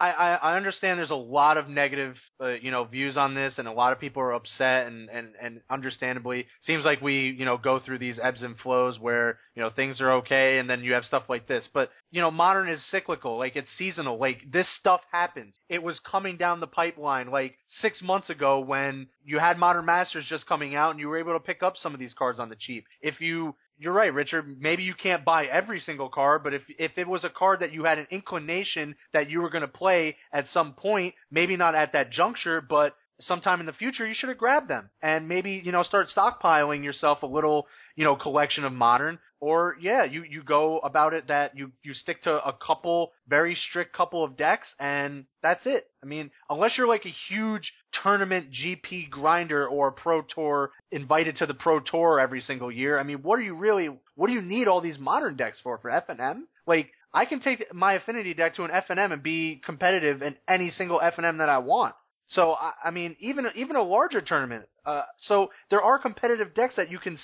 I, I, I understand there's a lot of negative, uh, you know, views on this, and a lot of people are upset, and, and, and understandably, seems like we, you know, go through these ebbs and flows where, you know, things are okay, and then you have stuff like this. But, you know, modern is cyclical, like it's seasonal, like this stuff happens. It was coming down the pipeline like six months ago when you had Modern Masters just coming out, and you were able to pick up some of these cards on the cheap. If you you're right, Richard. Maybe you can't buy every single card, but if if it was a card that you had an inclination that you were going to play at some point, maybe not at that juncture, but sometime in the future, you should have grabbed them and maybe you know start stockpiling yourself a little you know collection of modern or yeah, you you go about it that you you stick to a couple very strict couple of decks and that's it. I mean, unless you're like a huge tournament GP grinder or pro tour invited to the pro tour every single year, I mean, what are you really what do you need all these modern decks for for FNM? Like I can take my affinity deck to an FNM and be competitive in any single FNM that I want. So I, I mean, even even a larger tournament. Uh, so there are competitive decks that you can s-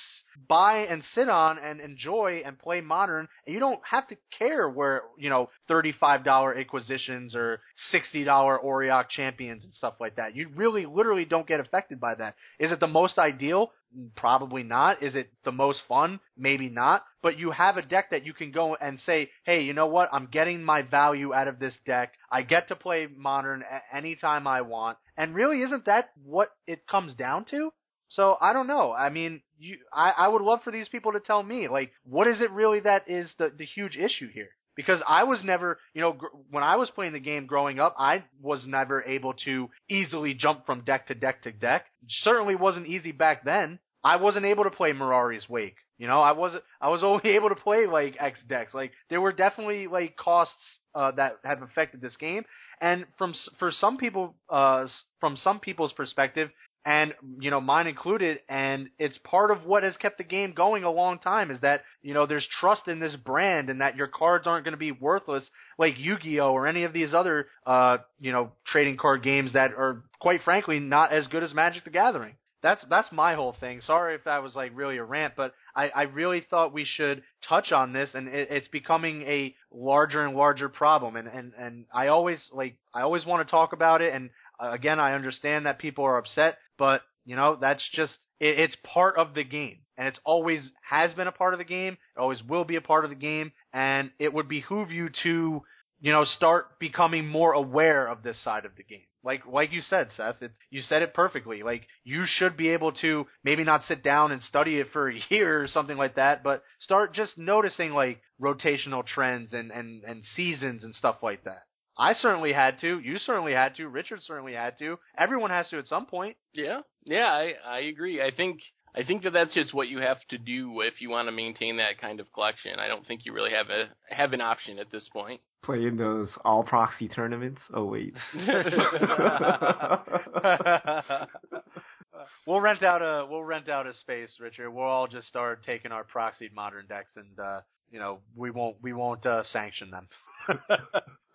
buy and sit on and enjoy and play modern, and you don't have to care where you know thirty-five dollar Inquisitions or sixty dollar Auriok champions and stuff like that. You really, literally don't get affected by that. Is it the most ideal? Probably not. Is it the most fun? Maybe not. But you have a deck that you can go and say, hey, you know what? I'm getting my value out of this deck. I get to play modern anytime I want. And really, isn't that what it comes down to? So I don't know. I mean, you, I, I would love for these people to tell me, like, what is it really that is the, the huge issue here? because I was never, you know, gr- when I was playing the game growing up, I was never able to easily jump from deck to deck to deck. Certainly wasn't easy back then. I wasn't able to play Mirari's Wake. You know, I wasn't. I was only able to play like X decks. Like there were definitely like costs uh, that have affected this game, and from for some people, uh, from some people's perspective, and you know mine included and it's part of what has kept the game going a long time is that you know there's trust in this brand and that your cards aren't going to be worthless like Yu-Gi-Oh! or any of these other uh you know trading card games that are quite frankly not as good as Magic the Gathering that's that's my whole thing. Sorry if that was like really a rant, but I, I really thought we should touch on this, and it, it's becoming a larger and larger problem. And and and I always like I always want to talk about it. And uh, again, I understand that people are upset, but you know that's just it, it's part of the game, and it's always has been a part of the game. It always will be a part of the game, and it would behoove you to you know start becoming more aware of this side of the game like like you said, Seth, it's you said it perfectly. Like you should be able to maybe not sit down and study it for a year or something like that, but start just noticing like rotational trends and and and seasons and stuff like that. I certainly had to. You certainly had to. Richard certainly had to. Everyone has to at some point. Yeah, yeah, I I agree. I think I think that that's just what you have to do if you want to maintain that kind of collection. I don't think you really have a have an option at this point play in those all proxy tournaments. Oh wait. we'll rent out a we'll rent out a space, Richard. We'll all just start taking our proxied modern decks, and uh, you know we won't we won't uh, sanction them.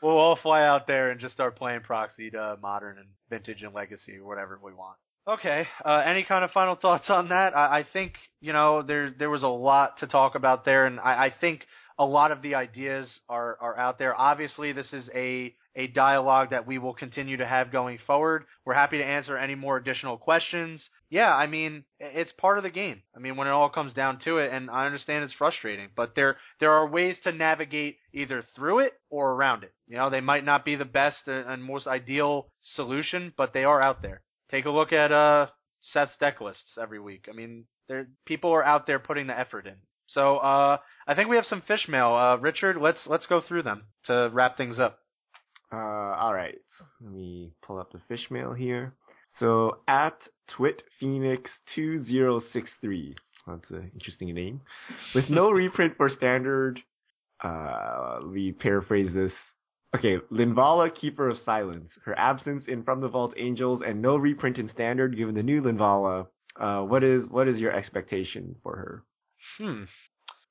we'll all fly out there and just start playing proxied uh, modern and vintage and legacy or whatever we want. Okay. Uh, any kind of final thoughts on that? I, I think you know there there was a lot to talk about there, and I, I think a lot of the ideas are are out there. Obviously, this is a a dialogue that we will continue to have going forward. We're happy to answer any more additional questions. Yeah, I mean, it's part of the game. I mean, when it all comes down to it, and I understand it's frustrating, but there there are ways to navigate either through it or around it. You know, they might not be the best and most ideal solution, but they are out there. Take a look at uh Seth's deck lists every week. I mean, there people are out there putting the effort in. So uh, I think we have some fish mail. Uh, Richard, let's let's go through them to wrap things up. Uh, all right. Let me pull up the fish mail here. So at twitphoenix2063, that's an interesting name. With no reprint for standard, uh, let me paraphrase this. Okay, Linvala, Keeper of Silence. Her absence in From the Vault Angels and no reprint in standard given the new Linvala. Uh, what is what is your expectation for her? Hmm.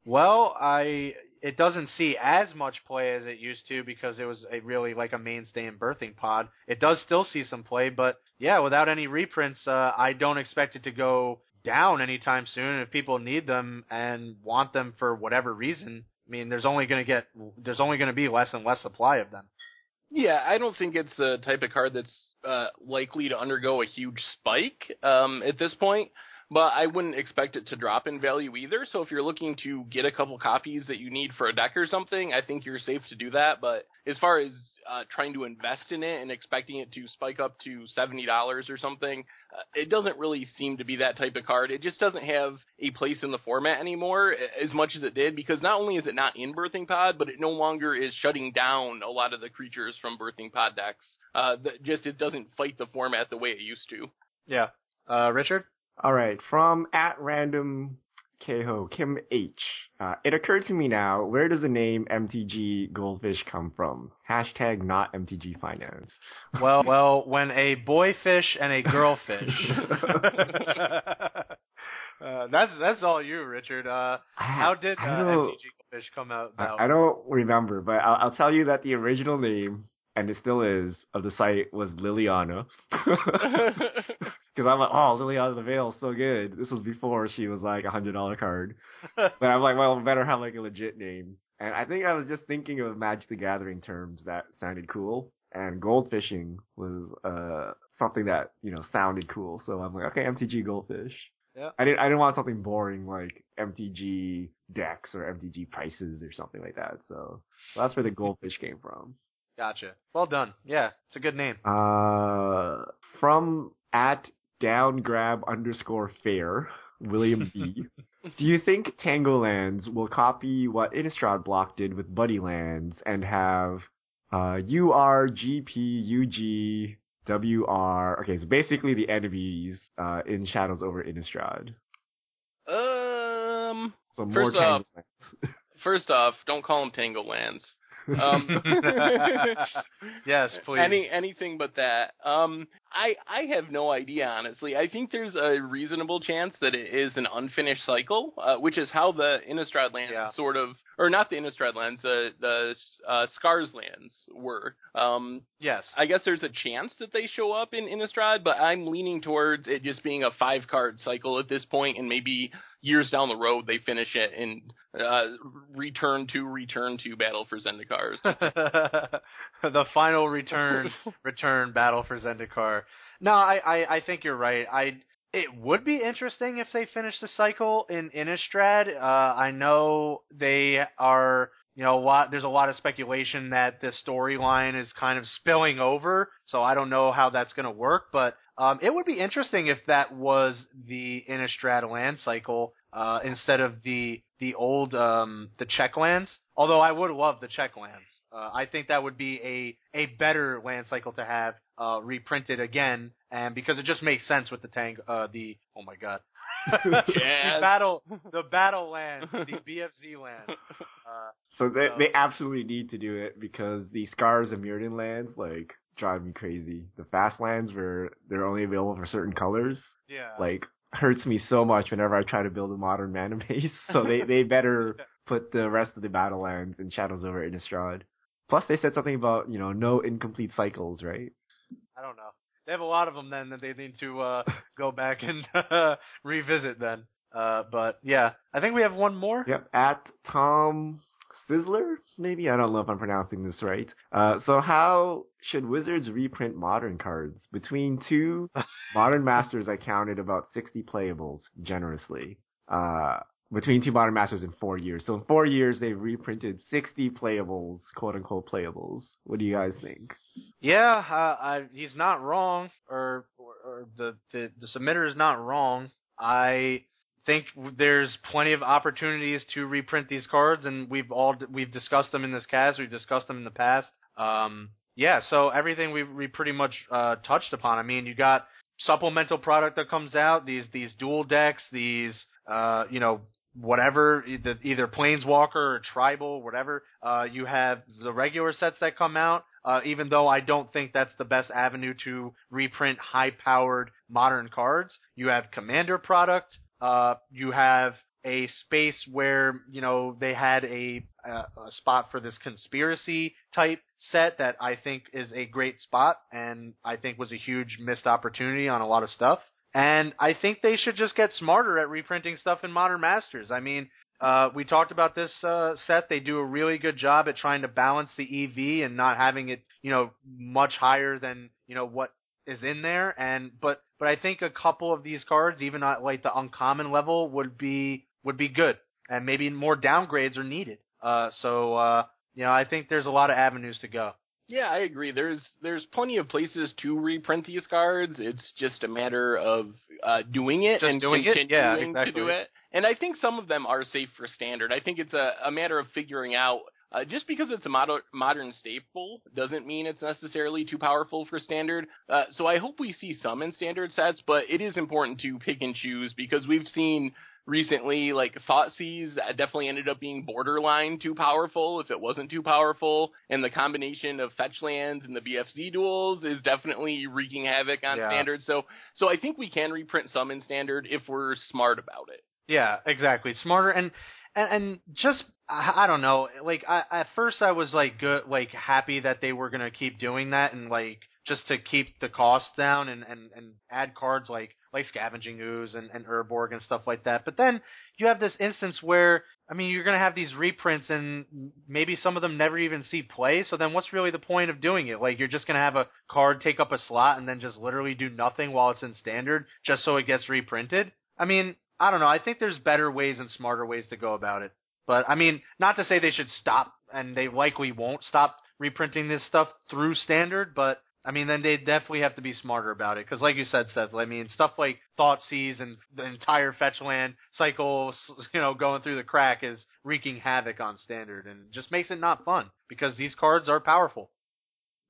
Well, I it doesn't see as much play as it used to because it was a really like a mainstay in birthing pod. It does still see some play, but yeah, without any reprints, uh, I don't expect it to go down anytime soon. If people need them and want them for whatever reason, I mean, there's only going to get there's only going to be less and less supply of them. Yeah, I don't think it's the type of card that's uh, likely to undergo a huge spike um, at this point but I wouldn't expect it to drop in value either. So if you're looking to get a couple copies that you need for a deck or something, I think you're safe to do that. But as far as uh, trying to invest in it and expecting it to spike up to seventy dollars or something, uh, it doesn't really seem to be that type of card. It just doesn't have a place in the format anymore as much as it did because not only is it not in Birthing Pod, but it no longer is shutting down a lot of the creatures from Birthing Pod decks. Uh, just it doesn't fight the format the way it used to. Yeah, uh, Richard. All right, from at random Keho, Kim H. Uh, it occurred to me now, where does the name MTG Goldfish come from? Hashtag not MTG Finance. Well, well, when a boy fish and a girl fish. uh, that's that's all you, Richard. Uh, how did uh, MTG Goldfish come out? I, I, don't remember, but I'll, I'll tell you that the original name and it still is, of the site was Liliana. Because I'm like, oh, Liliana the Veil, so good. This was before she was like a hundred dollar card. but I'm like, well, better have like a legit name. And I think I was just thinking of Magic the Gathering terms that sounded cool, and goldfishing was uh something that you know sounded cool. So I'm like, okay, MTG Goldfish. Yeah. I didn't I didn't want something boring like MTG decks or MTG prices or something like that. So well, that's where the goldfish came from. Gotcha. Well done. Yeah, it's a good name. Uh, from at downgrab underscore fair, William B. Do you think Tango Lands will copy what Innistrad Block did with Buddy Lands and have uh, UR, GP, UG, WR? Okay, so basically the enemies uh, in Shadows over Innistrad. Um. So more first off, first off, don't call them Tango Lands. Um, yes, please. Any anything but that. Um, I I have no idea honestly. I think there's a reasonable chance that it is an unfinished cycle, uh, which is how the Innistrad yeah. sort of, or not the Innistrad lands, uh, the uh, Scars lands were. Um, yes. I guess there's a chance that they show up in Innistrad, but I'm leaning towards it just being a five card cycle at this point, and maybe years down the road they finish it and uh, return to return to Battle for Zendikars. the final return return Battle for Zendikar. No, I, I I think you're right. I it would be interesting if they finish the cycle in Innistrad. Uh, I know they are you know, a lot, there's a lot of speculation that the storyline is kind of spilling over, so I don't know how that's going to work, but um, it would be interesting if that was the Innistrad land cycle uh, instead of the the old um, the check lands. Although I would love the check lands, uh, I think that would be a a better land cycle to have uh, reprinted again, and because it just makes sense with the tank. Uh, the oh my god, yes. battle the battle land, the BFZ land. Uh, so they so. they absolutely need to do it because the Scars of Mirrodin lands like drive me crazy. The fast lands where they're only available for certain colors. Yeah. Like hurts me so much whenever I try to build a modern mana base. So they they better put the rest of the battle lands and Shadows over Innistrad. Plus they said something about, you know, no incomplete cycles, right? I don't know. They have a lot of them then that they need to uh, go back and uh, revisit then. Uh, but yeah, I think we have one more. Yep, at Tom Sizzler, maybe I don't know if I'm pronouncing this right. Uh, so how should Wizards reprint modern cards? Between two modern masters, I counted about 60 playables generously. Uh, between two modern masters in four years. So in four years, they've reprinted 60 playables, quote unquote playables. What do you guys think? Yeah, uh, I, he's not wrong, or, or, or the, the the submitter is not wrong. I think there's plenty of opportunities to reprint these cards, and we've all we've discussed them in this cast. We've discussed them in the past. Um, yeah, so everything we we pretty much uh, touched upon. I mean, you got supplemental product that comes out. These these dual decks. These uh, you know whatever either, either planeswalker or tribal whatever uh, you have the regular sets that come out uh, even though I don't think that's the best avenue to reprint high powered modern cards you have commander product uh, you have a space where you know they had a, a a spot for this conspiracy type set that I think is a great spot and I think was a huge missed opportunity on a lot of stuff. And I think they should just get smarter at reprinting stuff in Modern Masters. I mean, uh, we talked about this uh, set. They do a really good job at trying to balance the EV and not having it, you know, much higher than you know what is in there. And but but I think a couple of these cards, even at like the uncommon level, would be would be good, and maybe more downgrades are needed. Uh, so uh, you know, I think there's a lot of avenues to go. Yeah, I agree. There's there's plenty of places to reprint these cards. It's just a matter of uh, doing it Just and doing it? continuing Yeah, to exactly. do it. And I think some of them are safe for standard. I think it's a, a matter of figuring out. Uh, just because it's a mod- modern staple doesn't mean it's necessarily too powerful for standard. Uh, so I hope we see some in standard sets, but it is important to pick and choose because we've seen recently, like Thoughtseize definitely ended up being borderline too powerful if it wasn't too powerful, and the combination of fetch lands and the BFZ duals is definitely wreaking havoc on Yeah. standard. So, so I think we can reprint some in standard if we're smart about it. Yeah, exactly. Smarter and and, and just I, I don't know. Like I, at first I was like good, like happy that they were gonna keep doing that and like just to keep the costs down and and and add cards like like scavenging ooze and and Urborg and stuff like that. But then you have this instance where I mean you're gonna have these reprints and maybe some of them never even see play. So then what's really the point of doing it? Like you're just gonna have a card take up a slot and then just literally do nothing while it's in standard just so it gets reprinted. I mean, I don't know. I think there's better ways and smarter ways to go about it. But I mean, not to say they should stop, and they likely won't stop reprinting this stuff through standard. But I mean, then they definitely have to be smarter about it. Because, like you said, Seth, I mean, stuff like Thoughtseize and the entire fetch land cycle, you know, going through the crack is wreaking havoc on standard, and just makes it not fun because these cards are powerful.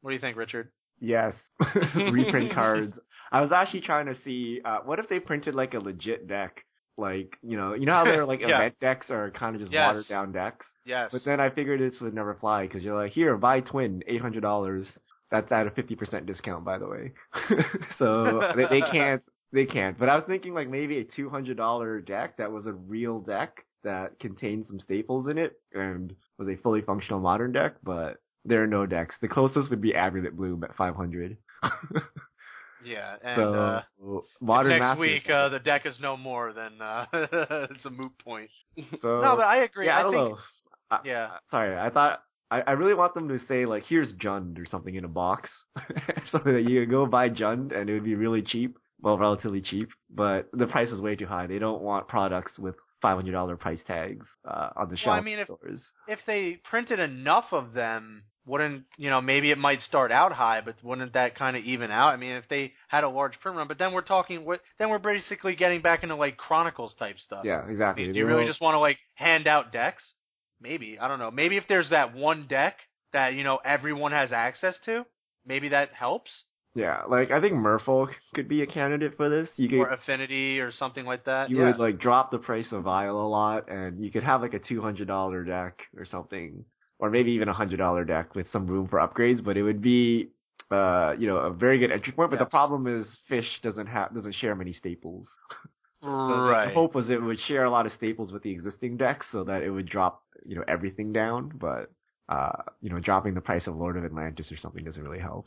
What do you think, Richard? Yes, reprint cards. I was actually trying to see uh, what if they printed like a legit deck, like you know, you know how they're like Yeah. event decks are kind of just Yes. watered down decks. Yes. But then I figured this would never fly because you're like, here, buy twin, eight hundred dollars. That's at a fifty percent discount, by the way. so they, they can't, they can't. But I was thinking like maybe a two hundred dollar deck that was a real deck that contained some staples in it and was a fully functional modern deck. But there are no decks. The closest would be Amulet Bloom at five hundred. yeah, and so uh, modern next Masters- week uh, the deck is no more, than uh, it's a moot point. So no, but I agree. yeah, I, I, don't think, know. I- Yeah. Sorry, I thought I, I really want them to say like, here's Jund or something in a box, something that you could go buy Jund and it would be really cheap, well, relatively cheap, but the price is way too high. They don't want products with five hundred dollar price tags uh, on the Well, I mean, if- stores. if they printed enough of them, wouldn't you know? Maybe it might start out high, but wouldn't that kind of even out? I mean, if they had a large print run, but then we're talking, what- then we're basically getting back into like Chronicles type stuff. Yeah, exactly. do you really just want to like hand out decks? Maybe I don't know. Maybe if there's that one deck that you know everyone has access to, maybe that helps. Yeah, like I think Merfolk could be a candidate for this. You could Or affinity or something like that. you yeah. would like drop the price of Vial a lot, and you could have like a two hundred dollar deck or something, or maybe even a hundred dollar deck with some room for upgrades. But it would be, uh, you know, a very good entry point. But the problem is Fish doesn't have doesn't share many staples. So right. The hope was it would share a lot of staples with the existing decks, so that it would drop you know everything down. But uh, you know, dropping the price of Lord of Atlantis or something doesn't really help.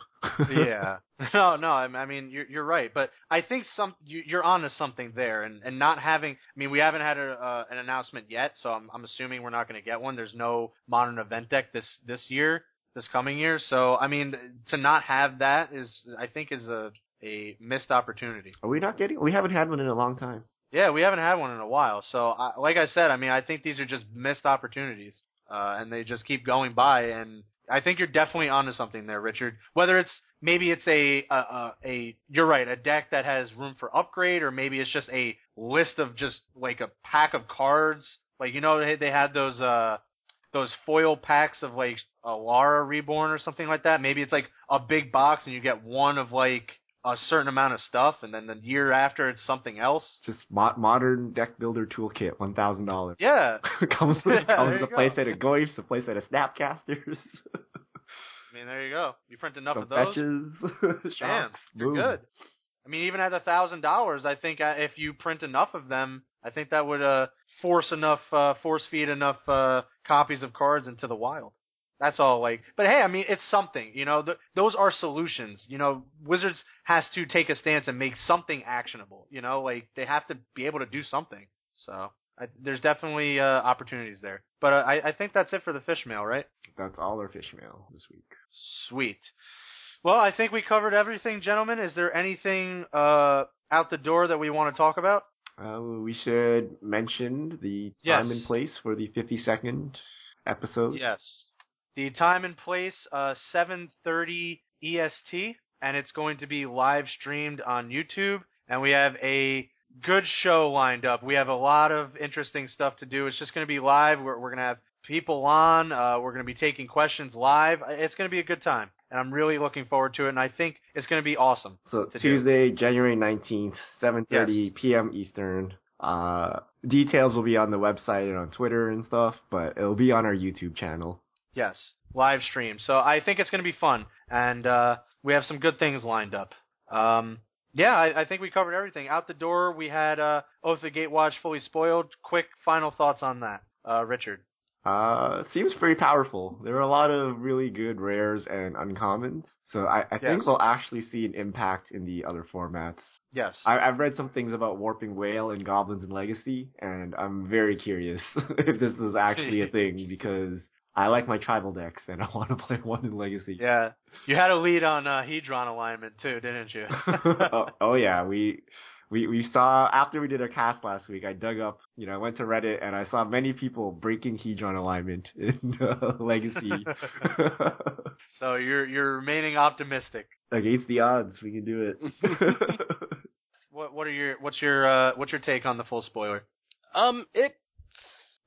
yeah. No, no. I I mean, you're you're right, but I think some you, you're onto something there, and and not having. I mean, we haven't had a, uh, an announcement yet, so I'm I'm assuming we're not going to get one. There's no modern event deck this this year, this coming year. So I mean, to not have that is I think is a a missed opportunity. Are we not getting? We haven't had one in a long time. Yeah, we haven't had one in a while. So, I, like I said, I mean, I think these are just missed opportunities, uh, and they just keep going by. And I think you're definitely onto something there, Richard. Whether it's maybe it's a a, a a you're right, a deck that has room for upgrade, or maybe it's just a list of just like a pack of cards. Like you know, they they had those uh those foil packs of like Alara Reborn or something like that. Maybe it's like a big box and you get one of like a certain amount of stuff, and then the year after it's something else. Just mo- modern deck builder toolkit, one thousand dollars. Yeah, comes with Yeah, comes with a playset of Goyfs, a playset of Snapcasters, I mean there you go. You print enough some of those, fetches, shocks, you're boom. good. I mean, even at a thousand dollars, I think uh, if you print enough of them, I think that would uh, force enough, uh, force feed enough uh, copies of cards into the wild. That's all. Like, but hey, I mean, it's something. You know, th those are solutions. You know, Wizards has to take a stance and make something actionable. You know, like they have to be able to do something. So I, there's definitely uh, opportunities there. But uh, I, I think that's it for the fish mail, right? That's all our fish mail this week. Sweet. Well, I think we covered everything, gentlemen. Is there anything uh, out the door that we want to talk about? Uh, we should mention the Yes. time and place for the 52nd episode. Yes. The time and place, uh, 7:30 EST, and it's going to be live streamed on YouTube. And we have a good show lined up. We have a lot of interesting stuff to do. It's just going to be live. We're, we're going to have people on. Uh, we're going to be taking questions live. It's going to be a good time, and I'm really looking forward to it. And I think it's going to be awesome. So to do. Tuesday, January 19th, 7:30 Yes. p.m. Eastern. Uh, details will be on the website and on Twitter and stuff, but it'll be on our YouTube channel. Yes, live stream. So I think it's going to be fun, and uh, we have some good things lined up. Um, yeah, I, I think we covered everything. Out the door, we had uh, Oath of the Gatewatch fully spoiled. Quick final thoughts on that, uh, Richard. Uh, seems pretty powerful. There are a lot of really good rares and uncommons, so I, I think we'll actually see an impact in the other formats. Yes. I, I've read some things about Warping Wail and Goblins and Legacy, and I'm very curious if this is actually a thing because I like my tribal decks and I want to play one in Legacy. yeah, you had a lead on uh, Hedron alignment too, didn't you? oh, oh yeah, we we we saw after we did our cast last week. I dug up, you know, I went to Reddit and I saw many people breaking Hedron alignment in uh, Legacy. so you're you're remaining optimistic. Against the odds, we can do it. What what are your what's your uh, what's your take on the full spoiler? Um, it's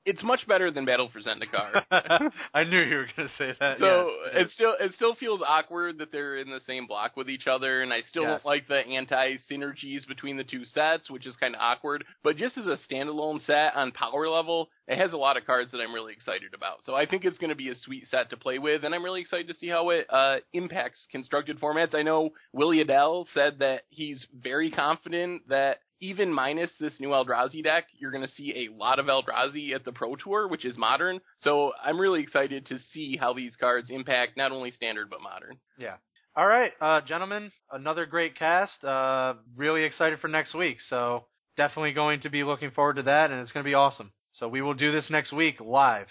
it's much better than Battle for Zendikar. I knew you were going to say that. So yes, it it is. still it still feels awkward that they're in the same block with each other, and I still Yes. don't like the anti synergies between the two sets, which is kind of awkward. But just as a standalone set on power level, it has a lot of cards that I'm really excited about. So I think it's going to be a sweet set to play with, and I'm really excited to see how it uh, impacts constructed formats. I know Willy Edel said that he's very confident that even minus this new Eldrazi deck, you're going to see a lot of Eldrazi at the Pro Tour, which is modern. So I'm really excited to see how these cards impact not only standard but modern. Yeah. All right, uh, gentlemen, another great cast. Uh, really excited for next week. So definitely going to be looking forward to that, and it's going to be awesome. So we will do this next week live.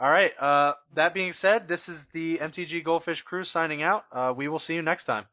All right. Uh, that being said, this is the MTG Goldfish crew signing out. Uh, we will see you next time.